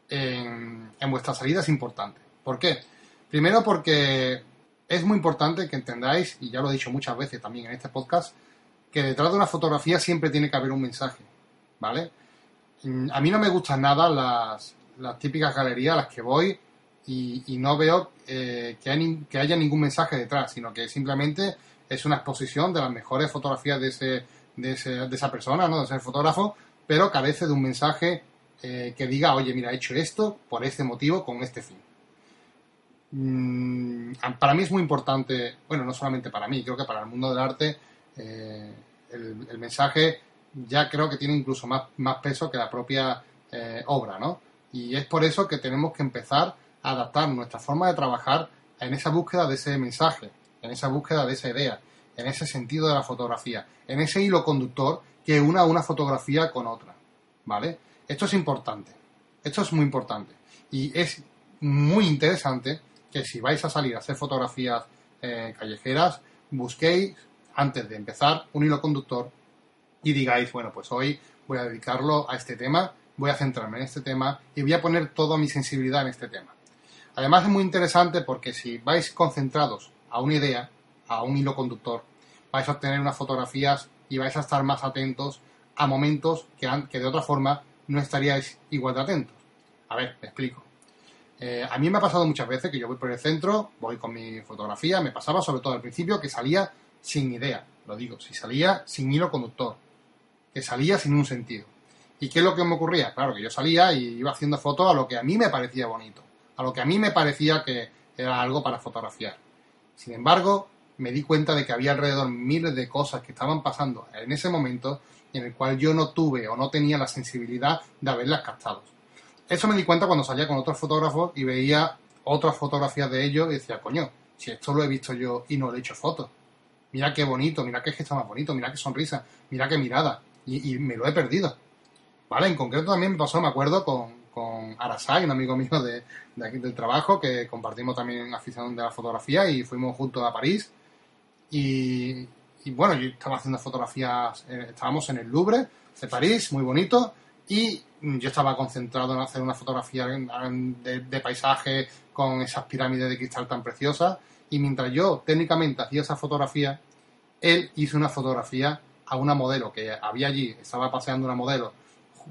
en, en vuestra salida es importante. ¿Por qué? Primero porque es muy importante que entendáis, y ya lo he dicho muchas veces también en este podcast, que detrás de una fotografía siempre tiene que haber un mensaje, ¿vale? Mm, a mí no me gustan nada las, las típicas galerías a las que voy y, no veo eh, que, haya ningún mensaje detrás, sino que simplemente es una exposición de las mejores fotografías de, ese, de, esa persona, ¿no? de ese fotógrafo, pero carece de un mensaje eh, que diga, oye, mira, he hecho esto por este motivo, con este fin. Mm, para mí es muy importante, bueno, no solamente para mí, creo que para el mundo del arte eh, el, mensaje ya creo que tiene incluso más, más peso que la propia obra, ¿no? Y es por eso que tenemos que empezar adaptar nuestra forma de trabajar en esa búsqueda de ese mensaje, en esa búsqueda de esa idea, en ese sentido de la fotografía, en ese hilo conductor que una una fotografía con otra. ¿Vale? Esto es importante. Esto es muy importante. Y es muy interesante que si vais a salir a hacer fotografías eh, callejeras, busquéis, antes de empezar, un hilo conductor y digáis, bueno, pues hoy voy a dedicarlo a este tema, voy a centrarme en este tema y voy a poner toda mi sensibilidad en este tema. Además es muy interesante porque si vais concentrados a una idea, a un hilo conductor, vais a obtener unas fotografías y vais a estar más atentos a momentos que, de otra forma no estaríais igual de atentos. A ver, me explico. Eh, a mí me ha pasado muchas veces que yo voy por el centro, voy con mi fotografía, me pasaba sobre todo al principio que salía sin idea, lo digo, si salía sin hilo conductor, que salía sin un sentido. ¿Y qué es lo que me ocurría? Claro, que yo salía y iba haciendo fotos a lo que a mí me parecía bonito, a lo que a mí me parecía que era algo para fotografiar. Sin embargo, me di cuenta de que había alrededor miles de cosas que estaban pasando en ese momento en el cual yo no tuve o no tenía la sensibilidad de haberlas captado. Eso me di cuenta cuando salía con otros fotógrafos y veía otras fotografías de ellos y decía, coño, si esto lo he visto yo y no le he hecho fotos. Mira qué bonito, mira qué gesto más bonito, mira qué sonrisa, mira qué mirada. Y, me lo he perdido. ¿Vale? En concreto también me pasó, me acuerdo, con, con Arasai, un amigo mío de, aquí del trabajo, que compartimos también afición de la fotografía y fuimos juntos a París. Y, bueno, yo estaba haciendo fotografías, eh, estábamos en el Louvre de París, muy bonito, y yo estaba concentrado en hacer una fotografía de, paisaje con esas pirámides de cristal tan preciosas y mientras yo técnicamente hacía esa fotografía, él hizo una fotografía a una modelo que había allí, estaba paseando una modelo,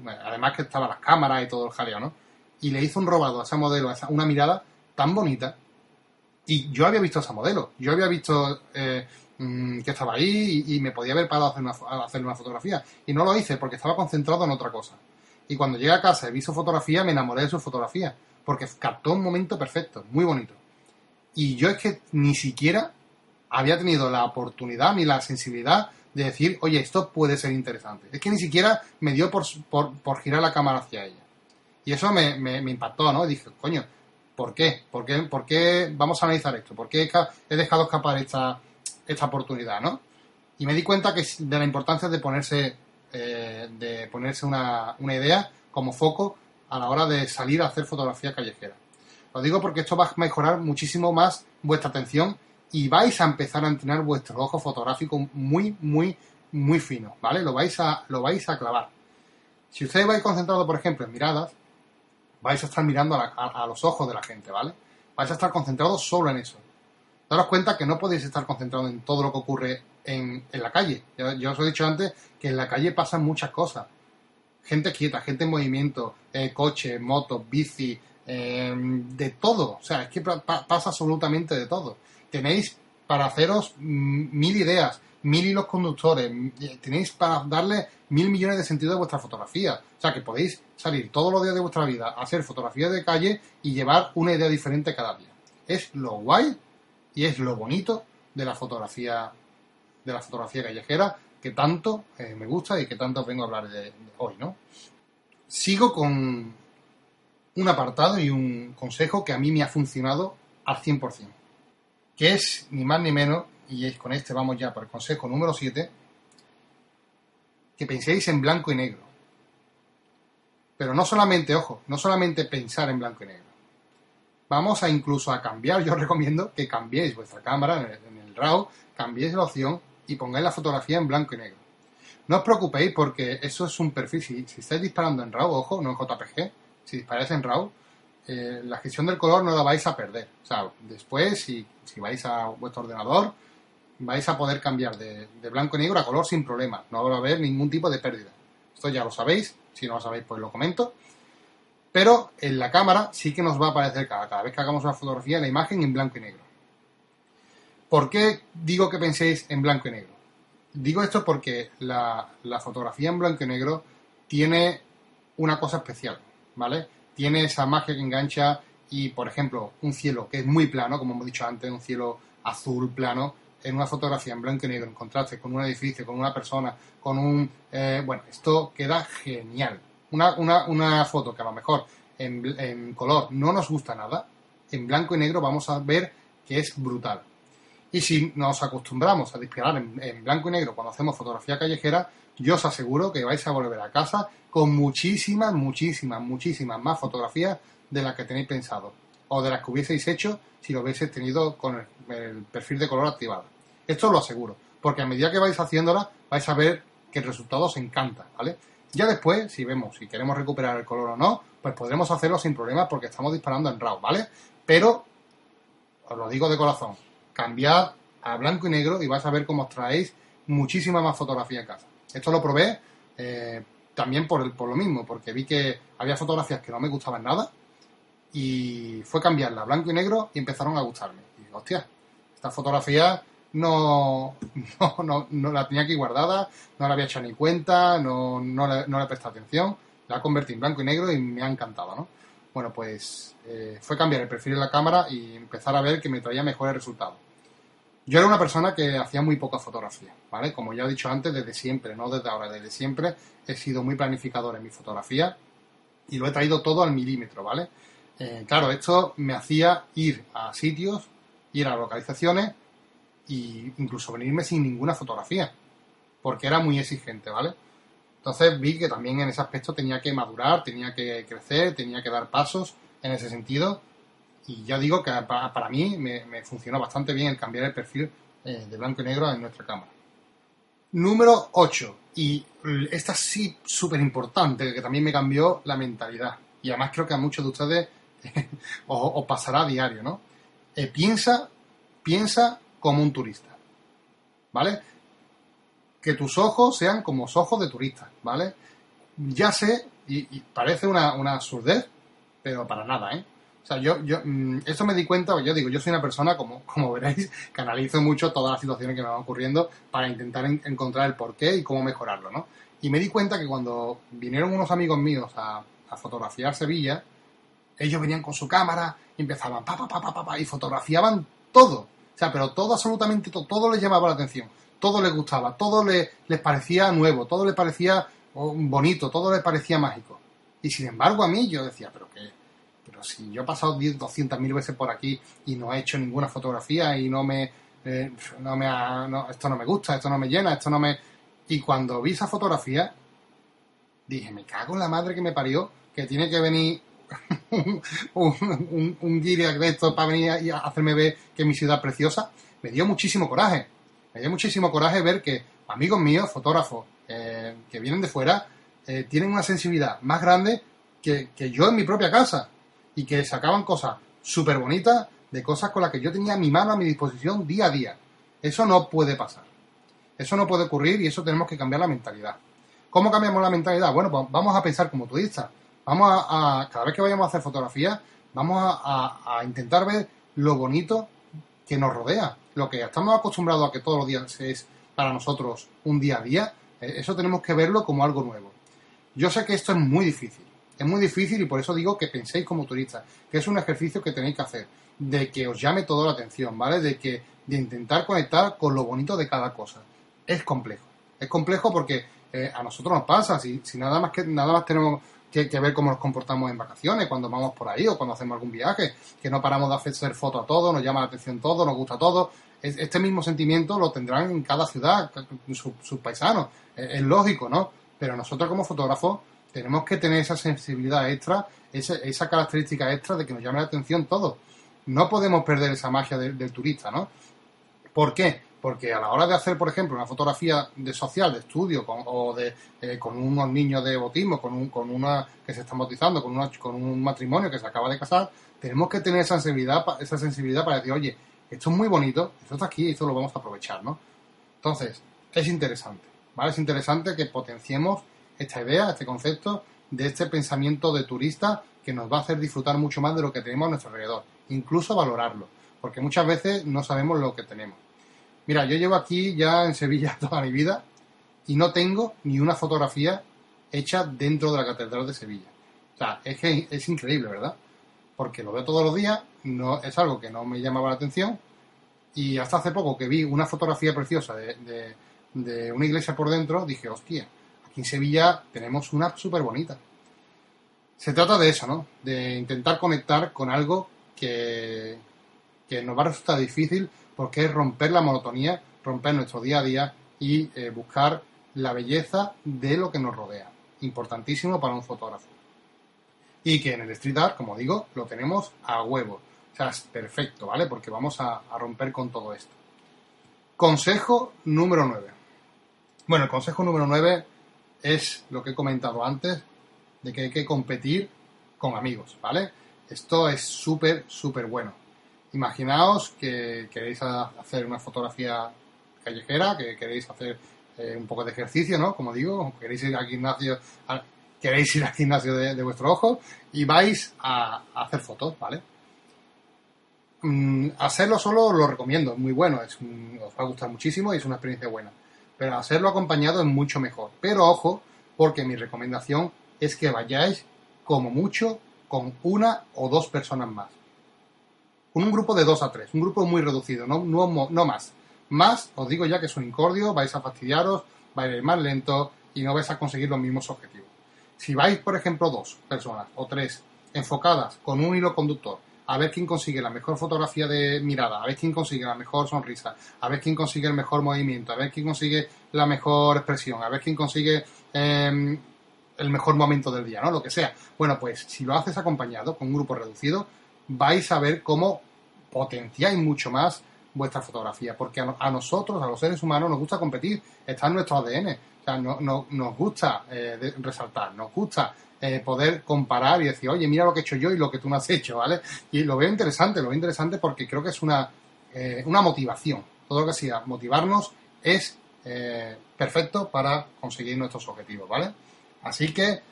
además que estaban las cámaras y todo el jaleo, ¿no? Y le hizo un robado a esa modelo, una mirada tan bonita. Y yo había visto a esa modelo, yo había visto eh, mm, que estaba ahí y, me podía haber parado a hacerle una fotografía. Y no lo hice porque estaba concentrado en otra cosa. Y cuando llegué a casa y vi su fotografía, me enamoré de su fotografía, porque captó un momento perfecto, muy bonito. Y yo es que ni siquiera había tenido la oportunidad ni la sensibilidad de decir, oye, esto puede ser interesante. Es que ni siquiera me dio por, por, girar la cámara hacia ella. Y eso me, me, impactó, ¿no? Dije, coño, ¿por qué? ¿Por qué, por qué vamos a analizar esto? ¿Por qué he dejado escapar esta, esta oportunidad, ¿no? Y me di cuenta que de la importancia de ponerse eh, de ponerse una, idea como foco a la hora de salir a hacer fotografía callejera. Lo digo porque esto va a mejorar muchísimo más vuestra atención y vais a empezar a entrenar vuestro ojo fotográfico muy, muy, muy fino, ¿vale? Lo vais a, lo vais a clavar. Si ustedes vais concentrado, por ejemplo, en miradas, vais a estar mirando a, los ojos de la gente, ¿vale? Vais a estar concentrados solo en eso. Daros cuenta que no podéis estar concentrados en todo lo que ocurre en, la calle. Yo, os he dicho antes que en la calle pasan muchas cosas. Gente quieta, gente en movimiento, eh, coches, motos, bici, em, de todo. O sea, es que pasa absolutamente de todo. Tenéis para haceros mil ideas, mil hilos conductores, tenéis para darle mil millones de sentido a vuestra fotografía. O sea, que podéis salir todos los días de vuestra vida a hacer fotografías de calle y llevar una idea diferente cada día. Es lo guay y es lo bonito de la fotografía de la fotografía callejera que tanto eh, me gusta y que tanto vengo a hablar de, hoy, ¿no? Sigo con un apartado y un consejo que a mí me ha funcionado al 100%, que es ni más ni menos, y con este vamos ya por el consejo número 7, que penséis en blanco y negro. Pero no solamente, ojo, no solamente pensar en blanco y negro. Vamos a incluso a cambiar, *laughs* yo recomiendo que cambiéis vuestra cámara en el, en el RAW, cambiéis la opción y pongáis la fotografía en blanco y negro. No os preocupéis porque eso es un perfil. Si, estáis disparando en RAW, ojo, no en JPG, si disparáis en RAW, eh, la gestión del color no la vais a perder. O sea, después, si, vais a vuestro ordenador, vais a poder cambiar de, blanco y negro a color sin problema. No va a haber ningún tipo de pérdida. Esto ya lo sabéis. Si no lo sabéis, pues lo comento. Pero en la cámara sí que nos va a aparecer cada, vez que hagamos una fotografía la imagen en blanco y negro. ¿Por qué digo que penséis en blanco y negro? Digo esto porque la, fotografía en blanco y negro tiene una cosa especial, ¿vale? Tiene esa magia que engancha y, por ejemplo, un cielo que es muy plano, como hemos dicho antes, un cielo azul plano, en una fotografía en blanco y negro, en contraste con un edificio, con una persona, con un... Eh, bueno, esto queda genial. Una, una, foto que a lo mejor en, en color no nos gusta nada, en blanco y negro vamos a ver que es brutal. Y si nos acostumbramos a disparar en, blanco y negro cuando hacemos fotografía callejera, yo os aseguro que vais a volver a casa con muchísimas, muchísimas, muchísimas más fotografías de las que tenéis pensado o de las que hubieseis hecho si lo hubieseis tenido con el, perfil de color activado. Esto os lo aseguro, porque a medida que vais haciéndola vais a ver que el resultado se encanta, ¿vale? Ya después, si vemos si queremos recuperar el color o no, pues podremos hacerlo sin problemas porque estamos disparando en RAW, ¿vale? Pero, os lo digo de corazón, cambiad a blanco y negro y vais a ver cómo os traéis muchísima más fotografía en casa. Esto lo probé eh, también por, el, por lo mismo, porque vi que había fotografías que no me gustaban nada y fue cambiarla blanco y negro y empezaron a gustarme. Y digo, hostia, esta fotografía *laughs* no, no, no, la tenía aquí guardada, no la había hecho ni cuenta, no, no, le, no le he atención, la convertí en blanco y negro y me ha encantado, ¿no? Bueno, pues eh, fue cambiar el perfil de la cámara y empezar a ver que me traía mejores resultados. Yo era una persona que hacía muy poca fotografía, ¿vale? Como ya he dicho antes, desde siempre, no desde ahora, desde siempre he sido muy planificador en mi fotografía y lo he traído todo al milímetro, ¿vale? Eh, claro, esto me hacía ir a sitios, ir a localizaciones e incluso venirme sin ninguna fotografía, porque era muy exigente, ¿vale? Entonces vi que también en ese aspecto tenía que madurar, tenía que crecer, tenía que dar pasos en ese sentido y ya digo que para, mí me, funcionó bastante bien el cambiar el perfil eh, de blanco y negro en nuestra cámara. Número 8. Y esta sí súper importante, que también me cambió la mentalidad. Y además creo que a muchos de ustedes *laughs* os, pasará a diario, ¿no? Eh, piensa, piensa como un turista, ¿vale? Que tus ojos sean como ojos de turista, ¿vale? Ya sé, y, parece una, una absurdez, pero para nada, ¿eh? O sea, yo, yo, mm, eso me di cuenta, yo digo, yo soy una persona, como, *laughs* como veréis, que analizo mucho todas las situaciones que me van ocurriendo para intentar encontrar el porqué y cómo mejorarlo, ¿no? Y me di cuenta que cuando vinieron unos amigos míos a, fotografiar Sevilla, ellos venían con su cámara y empezaban pa, pa, pa, pa, pa, y fotografiaban todo. O sea, pero todo, absolutamente todo, todo les llamaba la atención, todo les gustaba, todo les, les parecía nuevo, todo les parecía oh, bonito, todo les parecía mágico. Y sin embargo a mí yo decía, pero si yo he pasado 200 mil veces por aquí y no he hecho ninguna fotografía y no me, eh, no me esto no me gusta, esto no me llena, esto no me... Y cuando vi esa fotografía, dije, me cago en la madre que me parió, que tiene que venir *laughs* un, un, de esto para venir y hacerme ver que mi ciudad preciosa. Me dio muchísimo coraje. Me dio muchísimo coraje ver que amigos míos, fotógrafos, eh, que vienen de fuera, eh, tienen una sensibilidad más grande que, que, yo en mi propia casa y que sacaban cosas súper bonitas de cosas con las que yo tenía mi mano a mi disposición día a día. Eso no puede pasar. Eso no puede ocurrir y eso tenemos que cambiar la mentalidad. ¿Cómo cambiamos la mentalidad? Bueno, pues vamos a pensar como turista. Vamos a, cada vez que vayamos a hacer fotografías, vamos a, intentar ver lo bonito que nos rodea. Lo que estamos acostumbrados a que todos los días es para nosotros un día a día, eh, eso tenemos que verlo como algo nuevo. Yo sé que esto es muy difícil. Es muy difícil y por eso digo que penséis como turistas, que es un ejercicio que tenéis que hacer, de que os llame toda la atención, ¿vale? De que de intentar conectar con lo bonito de cada cosa. Es complejo. Es complejo porque eh, a nosotros nos pasa, si, si nada más que nada más tenemos que, ver cómo nos comportamos en vacaciones, cuando vamos por ahí o cuando hacemos algún viaje, que no paramos de hacer fotos a todo, nos llama la atención todo, nos gusta todo. Este mismo sentimiento lo tendrán en cada ciudad, sus, paisanos. Es, lógico, ¿no? Pero nosotros como fotógrafos tenemos que tener esa sensibilidad extra, esa, esa característica extra de que nos llame la atención todo. No podemos perder esa magia del turista, ¿no? ¿Por qué? Porque a la hora de hacer, por ejemplo, una fotografía de social, de estudio, con, o de, eh, con unos niños de bautismo, con, un, con una que se están bautizando, con, una, con un matrimonio que se acaba de casar, tenemos que tener esa sensibilidad, esa sensibilidad para decir, oye, esto es muy bonito, esto está aquí y esto lo vamos a aprovechar, ¿no? Entonces, es interesante, ¿vale? Es interesante que potenciemos esta idea, este concepto de este pensamiento de turista que nos va a hacer disfrutar mucho más de lo que tenemos a nuestro alrededor, incluso valorarlo, porque muchas veces no sabemos lo que tenemos. Mira, yo llevo aquí ya en Sevilla *laughs* toda mi vida y no tengo ni una fotografía hecha dentro de la Catedral de Sevilla. O sea, es que es increíble, ¿verdad? Porque lo veo todos los días, no, es algo que no me llamaba la atención y hasta hace poco que vi una fotografía preciosa de, de una iglesia por dentro, dije, hostia, en Sevilla tenemos una súper bonita. Se trata de eso, ¿no? De intentar conectar con algo que, que nos va a resultar difícil porque es romper la monotonía, romper nuestro día a día y eh, buscar la belleza de lo que nos rodea. Importantísimo para un fotógrafo. Y que en el street art, como digo, lo tenemos a huevo. O sea, es perfecto, ¿vale? Porque vamos a, a romper con todo esto. Consejo número 9 Bueno, el consejo número 9 es lo que he comentado antes, de que hay que competir con amigos, ¿vale? Esto es súper, súper bueno. Imaginaos que queréis hacer una fotografía callejera, que queréis hacer eh, un poco de ejercicio, ¿no? Como digo, queréis ir al gimnasio, queréis ir al gimnasio de, vuestro ojo y vais a, hacer fotos, ¿vale? Mm, hacerlo solo lo recomiendo, es muy bueno, es, os va a gustar muchísimo y es una experiencia buena. Pero hacerlo acompañado es mucho mejor. Pero ojo, porque mi recomendación es que vayáis como mucho con una o dos personas más. Con un grupo de dos a tres, un grupo muy reducido, no, no, no más. Más, os digo ya que es un incordio, vais a fastidiaros, vais a ir más lento y no vais a conseguir los mismos objetivos. Si vais, por ejemplo, dos personas o tres enfocadas con un hilo conductor, a ver quién consigue la mejor fotografía de mirada, a ver quién consigue la mejor sonrisa, a ver quién consigue el mejor movimiento, a ver quién consigue la mejor expresión, a ver quién consigue em, el mejor momento del día, ¿no? Lo que sea. Bueno, pues si lo haces acompañado con un grupo reducido, vais a ver cómo potenciáis mucho más vuestra fotografía, porque a, nosotros, a los seres humanos, nos gusta competir, está en nuestro ADN, o sea, no, nos gusta eh, resaltar, nos gusta eh, poder comparar y decir, oye, mira lo que he hecho yo y lo que tú no has hecho, ¿vale? Y lo veo interesante, lo veo interesante porque creo que es una, eh, una motivación, todo lo que sea, motivarnos es perfecto para conseguir nuestros objetivos, ¿vale? Así que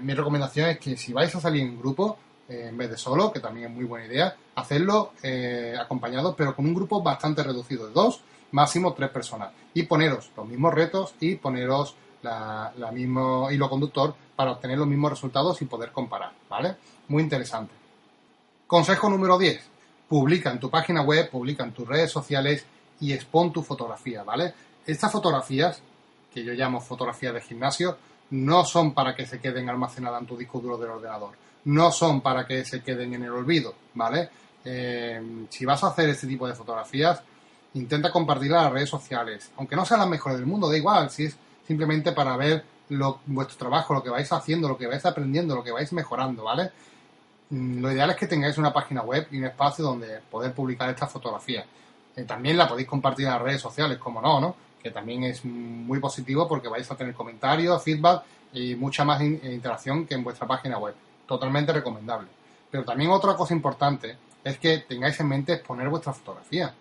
mi recomendación es que si vais a salir en grupo, en vez de solo, que también es muy buena idea, hacerlo eh, acompañado, pero con un grupo bastante reducido de dos, máximo tres personas. Y poneros los mismos retos y poneros la, mismo hilo conductor para obtener los mismos resultados y poder comparar, ¿vale? Muy interesante. Consejo número 10. Publica en tu página web, publica en tus redes sociales y expon tu fotografía, ¿vale? Estas fotografías, que yo llamo fotografías de gimnasio, no son para que se queden almacenadas en tu disco duro del ordenador no son para que se queden en el olvido, ¿vale? Eh, si vas a hacer este tipo de fotografías, intenta compartirlas en las redes sociales. Aunque no sean las mejores del mundo, da igual, si es simplemente para ver lo, vuestro trabajo, lo que vais haciendo, lo que vais aprendiendo, lo que vais mejorando, ¿vale? Mm, lo ideal es que tengáis una página web y un espacio donde poder publicar estas fotografías. Eh, también la podéis compartir en las redes sociales, como no, ¿no? Que también es muy positivo porque vais a tener comentarios, feedback y mucha más interacción que en vuestra página web totalmente recomendable. Pero también otra cosa importante es que tengáis en mente exponer vuestra fotografía.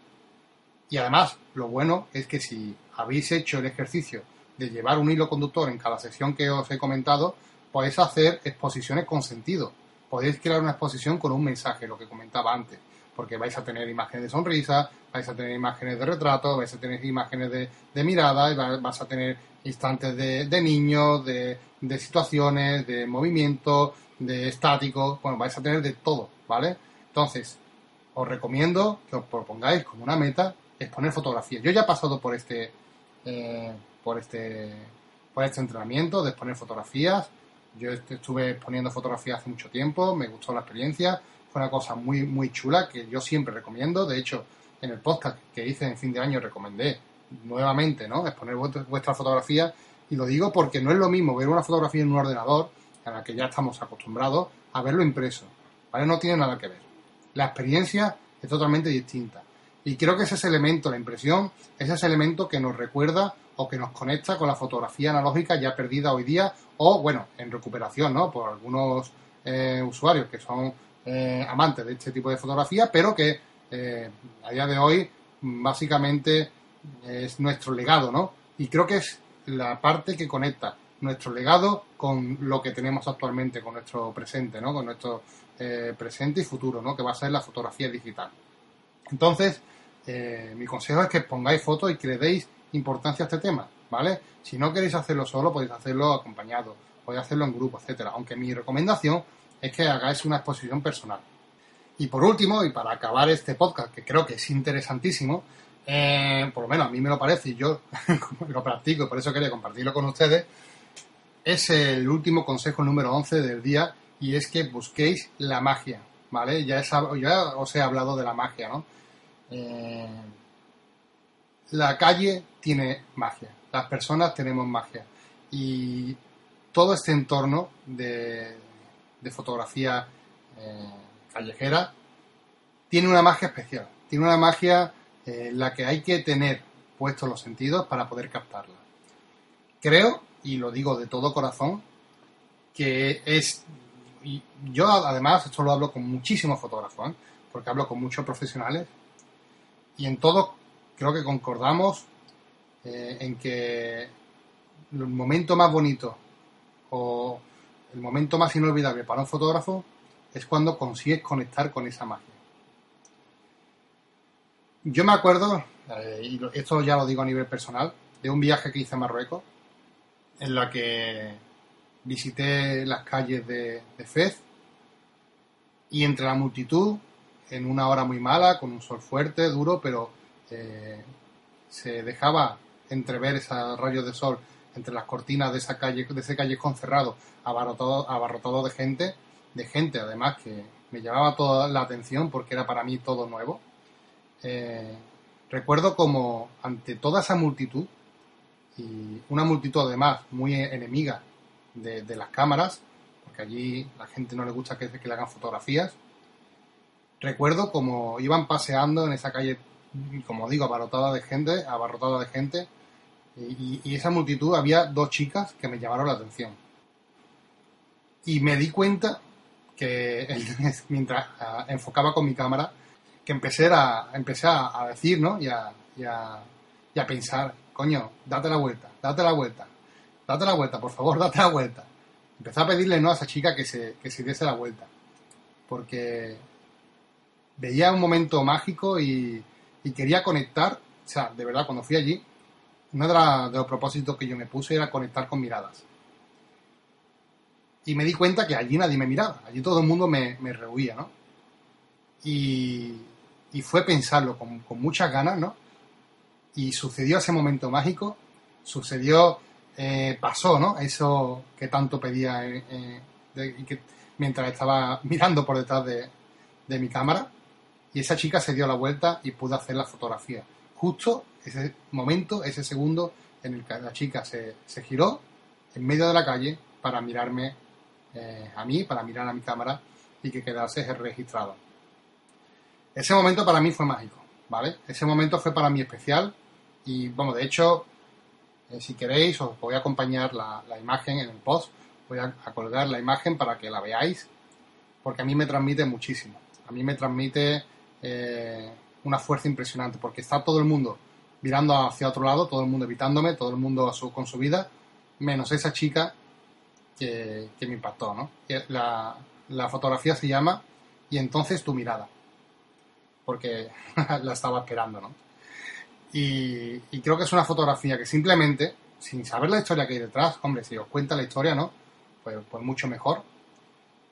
Y además, lo bueno es que si habéis hecho el ejercicio de llevar un hilo conductor en cada sección que os he comentado, podéis hacer exposiciones con sentido. Podéis crear una exposición con un mensaje, lo que comentaba antes, porque vais a tener imágenes de sonrisa, vais a tener imágenes de retrato, vais a tener imágenes de, mirada, y vas a tener instantes de, niños, de, de situaciones, de movimiento, de estático, bueno, vais a tener de todo, ¿vale? Entonces, os recomiendo que os propongáis como una meta exponer fotografías. Yo ya he pasado por este, eh, por este, por este entrenamiento de exponer fotografías. Yo estuve poniendo fotografías hace mucho tiempo, me gustó la experiencia, fue una cosa muy, muy chula que yo siempre recomiendo. De hecho, en el podcast que hice en fin de año recomendé nuevamente, ¿no? Exponer vuestra fotografía y lo digo porque no es lo mismo ver una fotografía en un ordenador a la que ya estamos acostumbrados a verlo impreso. ¿vale? No tiene nada que ver. La experiencia es totalmente distinta. Y creo que ese elemento, la impresión, es ese elemento que nos recuerda o que nos conecta con la fotografía analógica ya perdida hoy día o, bueno, en recuperación, ¿no? Por algunos eh, usuarios que son eh, amantes de este tipo de fotografía, pero que eh, a día de hoy básicamente es nuestro legado, ¿no? Y creo que es la parte que conecta nuestro legado con lo que tenemos actualmente, con nuestro presente, ¿no? Con nuestro presente y futuro, ¿no? Que va a ser la fotografía digital. Entonces, mi consejo es que pongáis fotos y que le deis importancia a este tema, ¿vale? Si no queréis hacerlo solo, podéis hacerlo acompañado, podéis hacerlo en grupo, etcétera. Aunque mi recomendación es que hagáis una exposición personal. Y por último, y para acabar este podcast, que creo que es interesantísimo, eh, por lo menos a mí me lo parece y yo *laughs* lo practico y por eso quería compartirlo con ustedes, es el último consejo número 11 del día y es que busquéis la magia, ¿vale? Ya, os he hablado de la magia, ¿no? Eh, la calle tiene magia, las personas tenemos magia y todo este entorno de, fotografía eh, callejera tiene una magia especial, tiene una magia en la que hay que tener puestos los sentidos para poder captarla. creo, y lo digo de todo corazón, que es... Y yo además, esto lo hablo con muchísimos fotógrafos, ¿eh? porque hablo con muchos profesionales, y en todo creo que concordamos eh, en que el momento más bonito o el momento más inolvidable para un fotógrafo es cuando consigues conectar con esa magia. Yo me acuerdo, eh, y esto ya lo digo a nivel personal, de un viaje que hice a Marruecos, en la que visité las calles de, Fez y entre la multitud, en una hora muy mala, con un sol fuerte, duro, pero eh, se dejaba entrever esos rayos de sol entre las cortinas de esa calle, de ese callejón cerrado, abarrotado, abarrotado de gente, de gente además que me llamaba toda la atención porque era para mí todo nuevo. Eh, recuerdo como ante toda esa multitud, y una multitud además muy enemiga de, las cámaras, porque allí la gente no le gusta que, que le hagan fotografías, recuerdo como iban paseando en esa calle, como digo, abarrotada de gente, abarrotada de gente, y, esa multitud había dos chicas que me llamaron la atención. Y me di cuenta que *laughs* mientras ah, enfocaba con mi cámara, que empecé a, empecé a decir, ¿no? Y a, y, a, y a pensar, coño, date la vuelta, date la vuelta, date la vuelta, por favor, *laughs* date la vuelta. Empecé a pedirle no a esa chica que se, que se diese la vuelta. Porque veía un momento mágico y, y quería conectar. O sea, de verdad, cuando fui allí, uno de, los propósitos que yo me puse era conectar con miradas. Y me di cuenta que allí nadie me miraba, allí todo el mundo me, rehuía, ¿no? Y, fue pensarlo con, muchas ganas, ¿no? Y sucedió ese momento mágico, sucedió, eh, pasó, ¿no? Eso que tanto pedía eh, eh, mientras estaba *laughs* mirando por detrás de, de mi cámara. Y esa chica se dio la vuelta y pudo hacer la fotografía. Justo ese momento, ese segundo en el que la chica se, giró en medio de la calle para mirarme eh, a mí, para mirar a mi cámara y que quedase registrado. Ese momento para mí fue mágico, ¿vale? Ese momento fue para mí especial y, bueno, de hecho, eh, si queréis, os voy a acompañar la, imagen en el post, voy a, colgar la imagen para que la veáis, porque a mí me transmite muchísimo. A mí me transmite eh, una fuerza impresionante, porque está todo el mundo mirando hacia otro lado, todo el mundo evitándome, todo el mundo con su vida, menos esa chica que, me impactó, ¿no? La, la, fotografía se llama Y entonces tu mirada, porque *laughs* la estaba esperando, ¿no? Y, creo que es una fotografía que simplemente, sin saber la historia que hay detrás, hombre, si os cuenta la historia, ¿no? Pues, pues mucho mejor,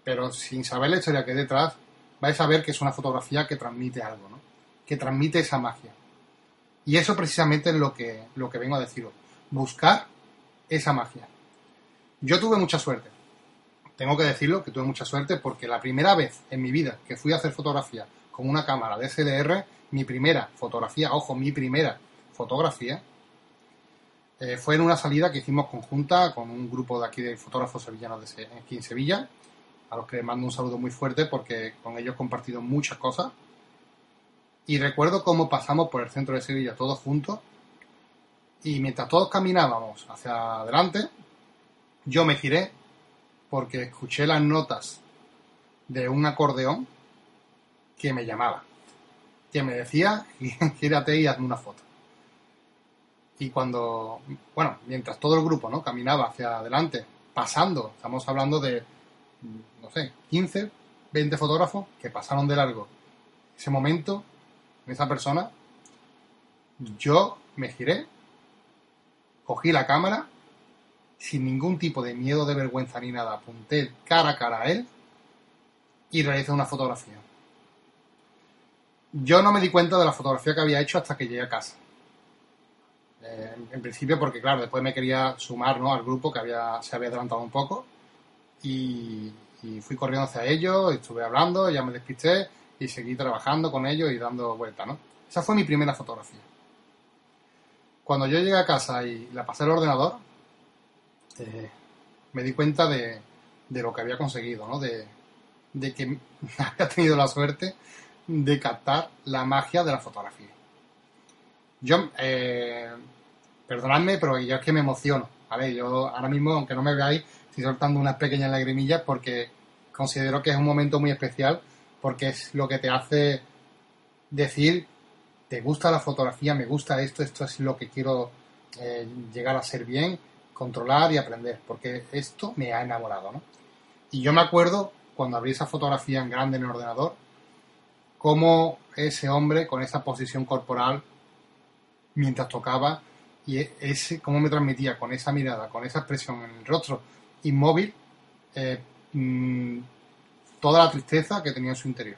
pero sin saber la historia que hay detrás, vais a ver que es una fotografía que transmite algo, ¿no? Que transmite esa magia y eso precisamente es lo que, lo que vengo a deciros. Buscar esa magia. Yo tuve mucha suerte. Tengo que decirlo que tuve mucha suerte porque la primera vez en mi vida que fui a hacer fotografía con una cámara de SLR, mi primera fotografía, ojo, mi primera fotografía, eh, fue en una salida que hicimos conjunta con un grupo de aquí de fotógrafos sevillanos de, aquí en Sevilla, a los que les mando un saludo muy fuerte porque con ellos he compartido muchas cosas y recuerdo cómo pasamos por el centro de Sevilla todos juntos y mientras todos caminábamos hacia adelante, yo me giré porque escuché las notas de un acordeón que me llamaba, que me decía, *laughs* gírate y hazme una foto. Y cuando, bueno, mientras todo el grupo ¿no? caminaba hacia adelante, pasando, estamos hablando de, no sé, 15, 20 fotógrafos que pasaron de largo ese momento esa persona, yo me giré, cogí la cámara, sin ningún tipo de miedo, de vergüenza ni nada, apunté cara a cara a él y realicé una fotografía. Yo no me di cuenta de la fotografía que había hecho hasta que llegué a casa. Eh, en, principio porque, claro, después me quería sumar ¿no? al grupo que había, se había adelantado un poco y, y fui corriendo hacia ellos, estuve hablando, ya me despisté y seguí trabajando con ellos y dando vuelta, ¿no? Esa fue mi primera fotografía. Cuando yo llegué a casa y la pasé al ordenador, eh, me di cuenta de, lo que había conseguido, ¿no? De, que *laughs* había tenido la suerte de captar la magia de la fotografía. Yo, eh, perdonadme, pero yo es que me emociono ¿vale? Yo ahora mismo, aunque no me veáis, estoy soltando unas pequeñas lagrimillas porque considero que es un momento muy especial porque es lo que te hace decir, te gusta la fotografía, me gusta esto, esto es lo que quiero eh, llegar a ser bien, controlar y aprender, porque esto me ha enamorado, ¿no? Y yo me acuerdo cuando abrí esa fotografía en grande en el ordenador, cómo ese hombre con esa posición corporal mientras tocaba y ese cómo me transmitía con esa mirada, con esa expresión en el rostro inmóvil, eh, mm, toda la tristeza que tenía en su interior.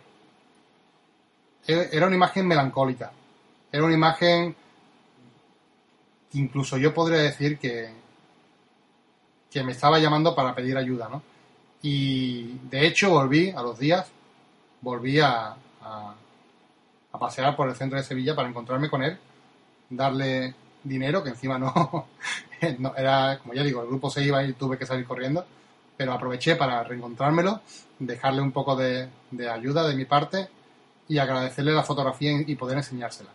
Era una imagen melancólica, era una imagen que incluso yo podría decir que, que me estaba llamando para pedir ayuda, ¿no? Y de hecho volví a los días, volví a, a, pasear por el centro de Sevilla para encontrarme con él, darle dinero, que encima no, *laughs* no, era, como ya digo, el grupo se iba y tuve que salir corriendo, pero aproveché para reencontrármelo, dejarle un poco de, ayuda de mi parte y agradecerle la fotografía y poder enseñársela.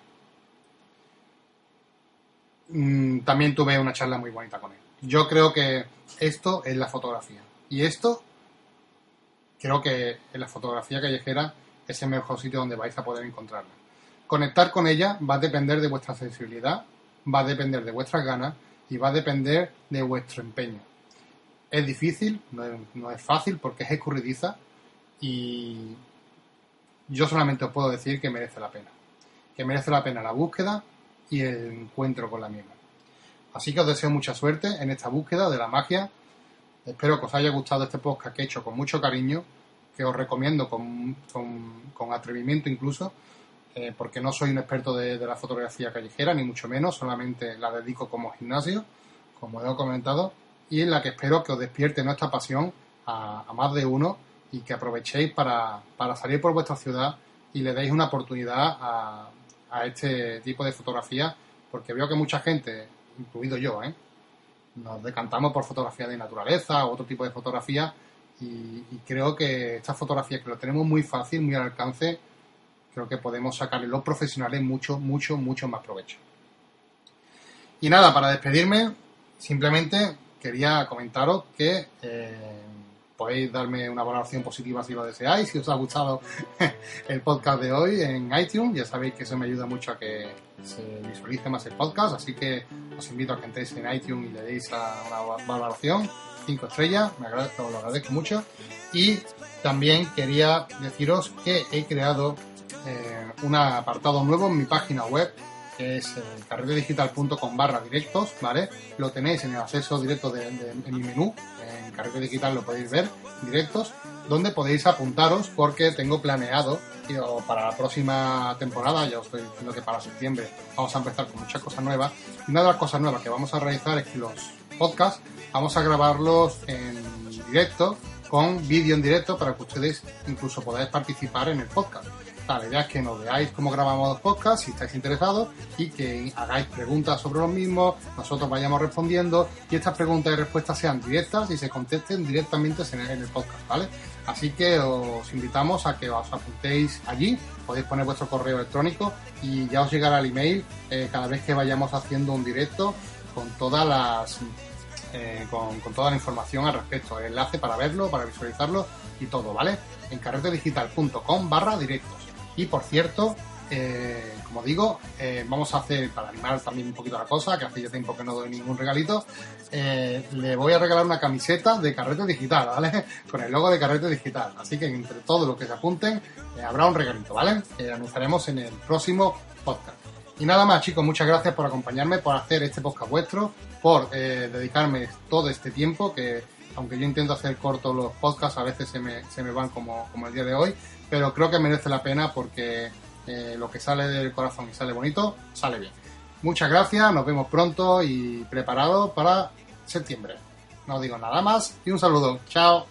Mm, también tuve una charla muy bonita con él. Yo creo que esto es la fotografía. Y esto creo que en la fotografía callejera es el mejor sitio donde vais a poder encontrarla. Conectar con ella va a depender de vuestra sensibilidad, va a depender de vuestras ganas y va a depender de vuestro empeño. Es difícil, no es, fácil porque es escurridiza y yo solamente os puedo decir que merece la pena. Que merece la pena la búsqueda y el encuentro con la misma. Así que os deseo mucha suerte en esta búsqueda de la magia. Espero que os haya gustado este podcast que he hecho con mucho cariño, que os recomiendo con, con, atrevimiento incluso, eh, porque no soy un experto de, la fotografía callejera, ni mucho menos, solamente la dedico como gimnasio, como he comentado, y en la que espero que os despierte nuestra pasión a, más de uno y que aprovechéis para, para, salir por vuestra ciudad y le deis una oportunidad a, este tipo de fotografía, porque veo que mucha gente, incluido yo, ¿eh? nos decantamos por fotografía de naturaleza o otro tipo de fotografía y, creo que esta fotografía que lo tenemos muy fácil, muy al alcance, creo que podemos sacarle los profesionales mucho, mucho, mucho más provecho. Y nada, para despedirme, simplemente quería comentaros que eh, podéis darme una valoración positiva si lo deseáis, si os ha gustado *laughs* el podcast de hoy en iTunes, ya sabéis que eso me ayuda mucho a que se visualice más el podcast, así que os invito a que entréis en iTunes y le deis a una valoración, 5 estrellas, me agradezco, lo agradezco mucho. Y también quería deciros que he creado eh, un apartado nuevo en mi página web que es eh, carretedigital.com barra directos, ¿vale? Lo tenéis en el acceso directo de, en mi menú, en Carrete Digital lo podéis ver, directos, donde podéis apuntaros porque tengo planeado para la próxima temporada, ya os estoy diciendo que para septiembre vamos a empezar con muchas cosas nuevas. Y una de las cosas nuevas que vamos a realizar es que los podcasts vamos a grabarlos en directo con vídeo en directo para que ustedes incluso podáis participar en el podcast la idea es que nos veáis cómo grabamos los podcasts, si estáis interesados, y que hagáis preguntas sobre los mismos, nosotros vayamos respondiendo, y estas preguntas y respuestas sean directas y se contesten directamente en el, podcast, ¿vale? Así que os invitamos a que os apuntéis allí, podéis poner vuestro correo electrónico y ya os llegará el email eh, cada vez que vayamos haciendo un directo con todas las eh, con, toda la información al respecto, el enlace para verlo, para visualizarlo y todo, ¿vale? En carretedigital.com barra directos. Y por cierto, eh, como digo, eh, vamos a hacer, para animar también un poquito la cosa, que hace ya tiempo que no doy ningún regalito, eh, le voy a regalar una camiseta de Carrete Digital, ¿vale? *laughs* Con el logo de Carrete Digital. Así que entre todos los que se apunten, habrá un regalito, ¿vale? Que anunciaremos en el próximo podcast. Y nada más, chicos, muchas gracias por acompañarme, por hacer este podcast vuestro, por dedicarme todo este tiempo, que aunque yo intento hacer cortos los podcasts, a veces se me, se me van como, como el día de hoy pero creo que merece la pena porque eh, lo que sale del corazón y sale bonito, sale bien. Muchas gracias, nos vemos pronto y preparados para septiembre. No digo nada más y un saludo. Chao.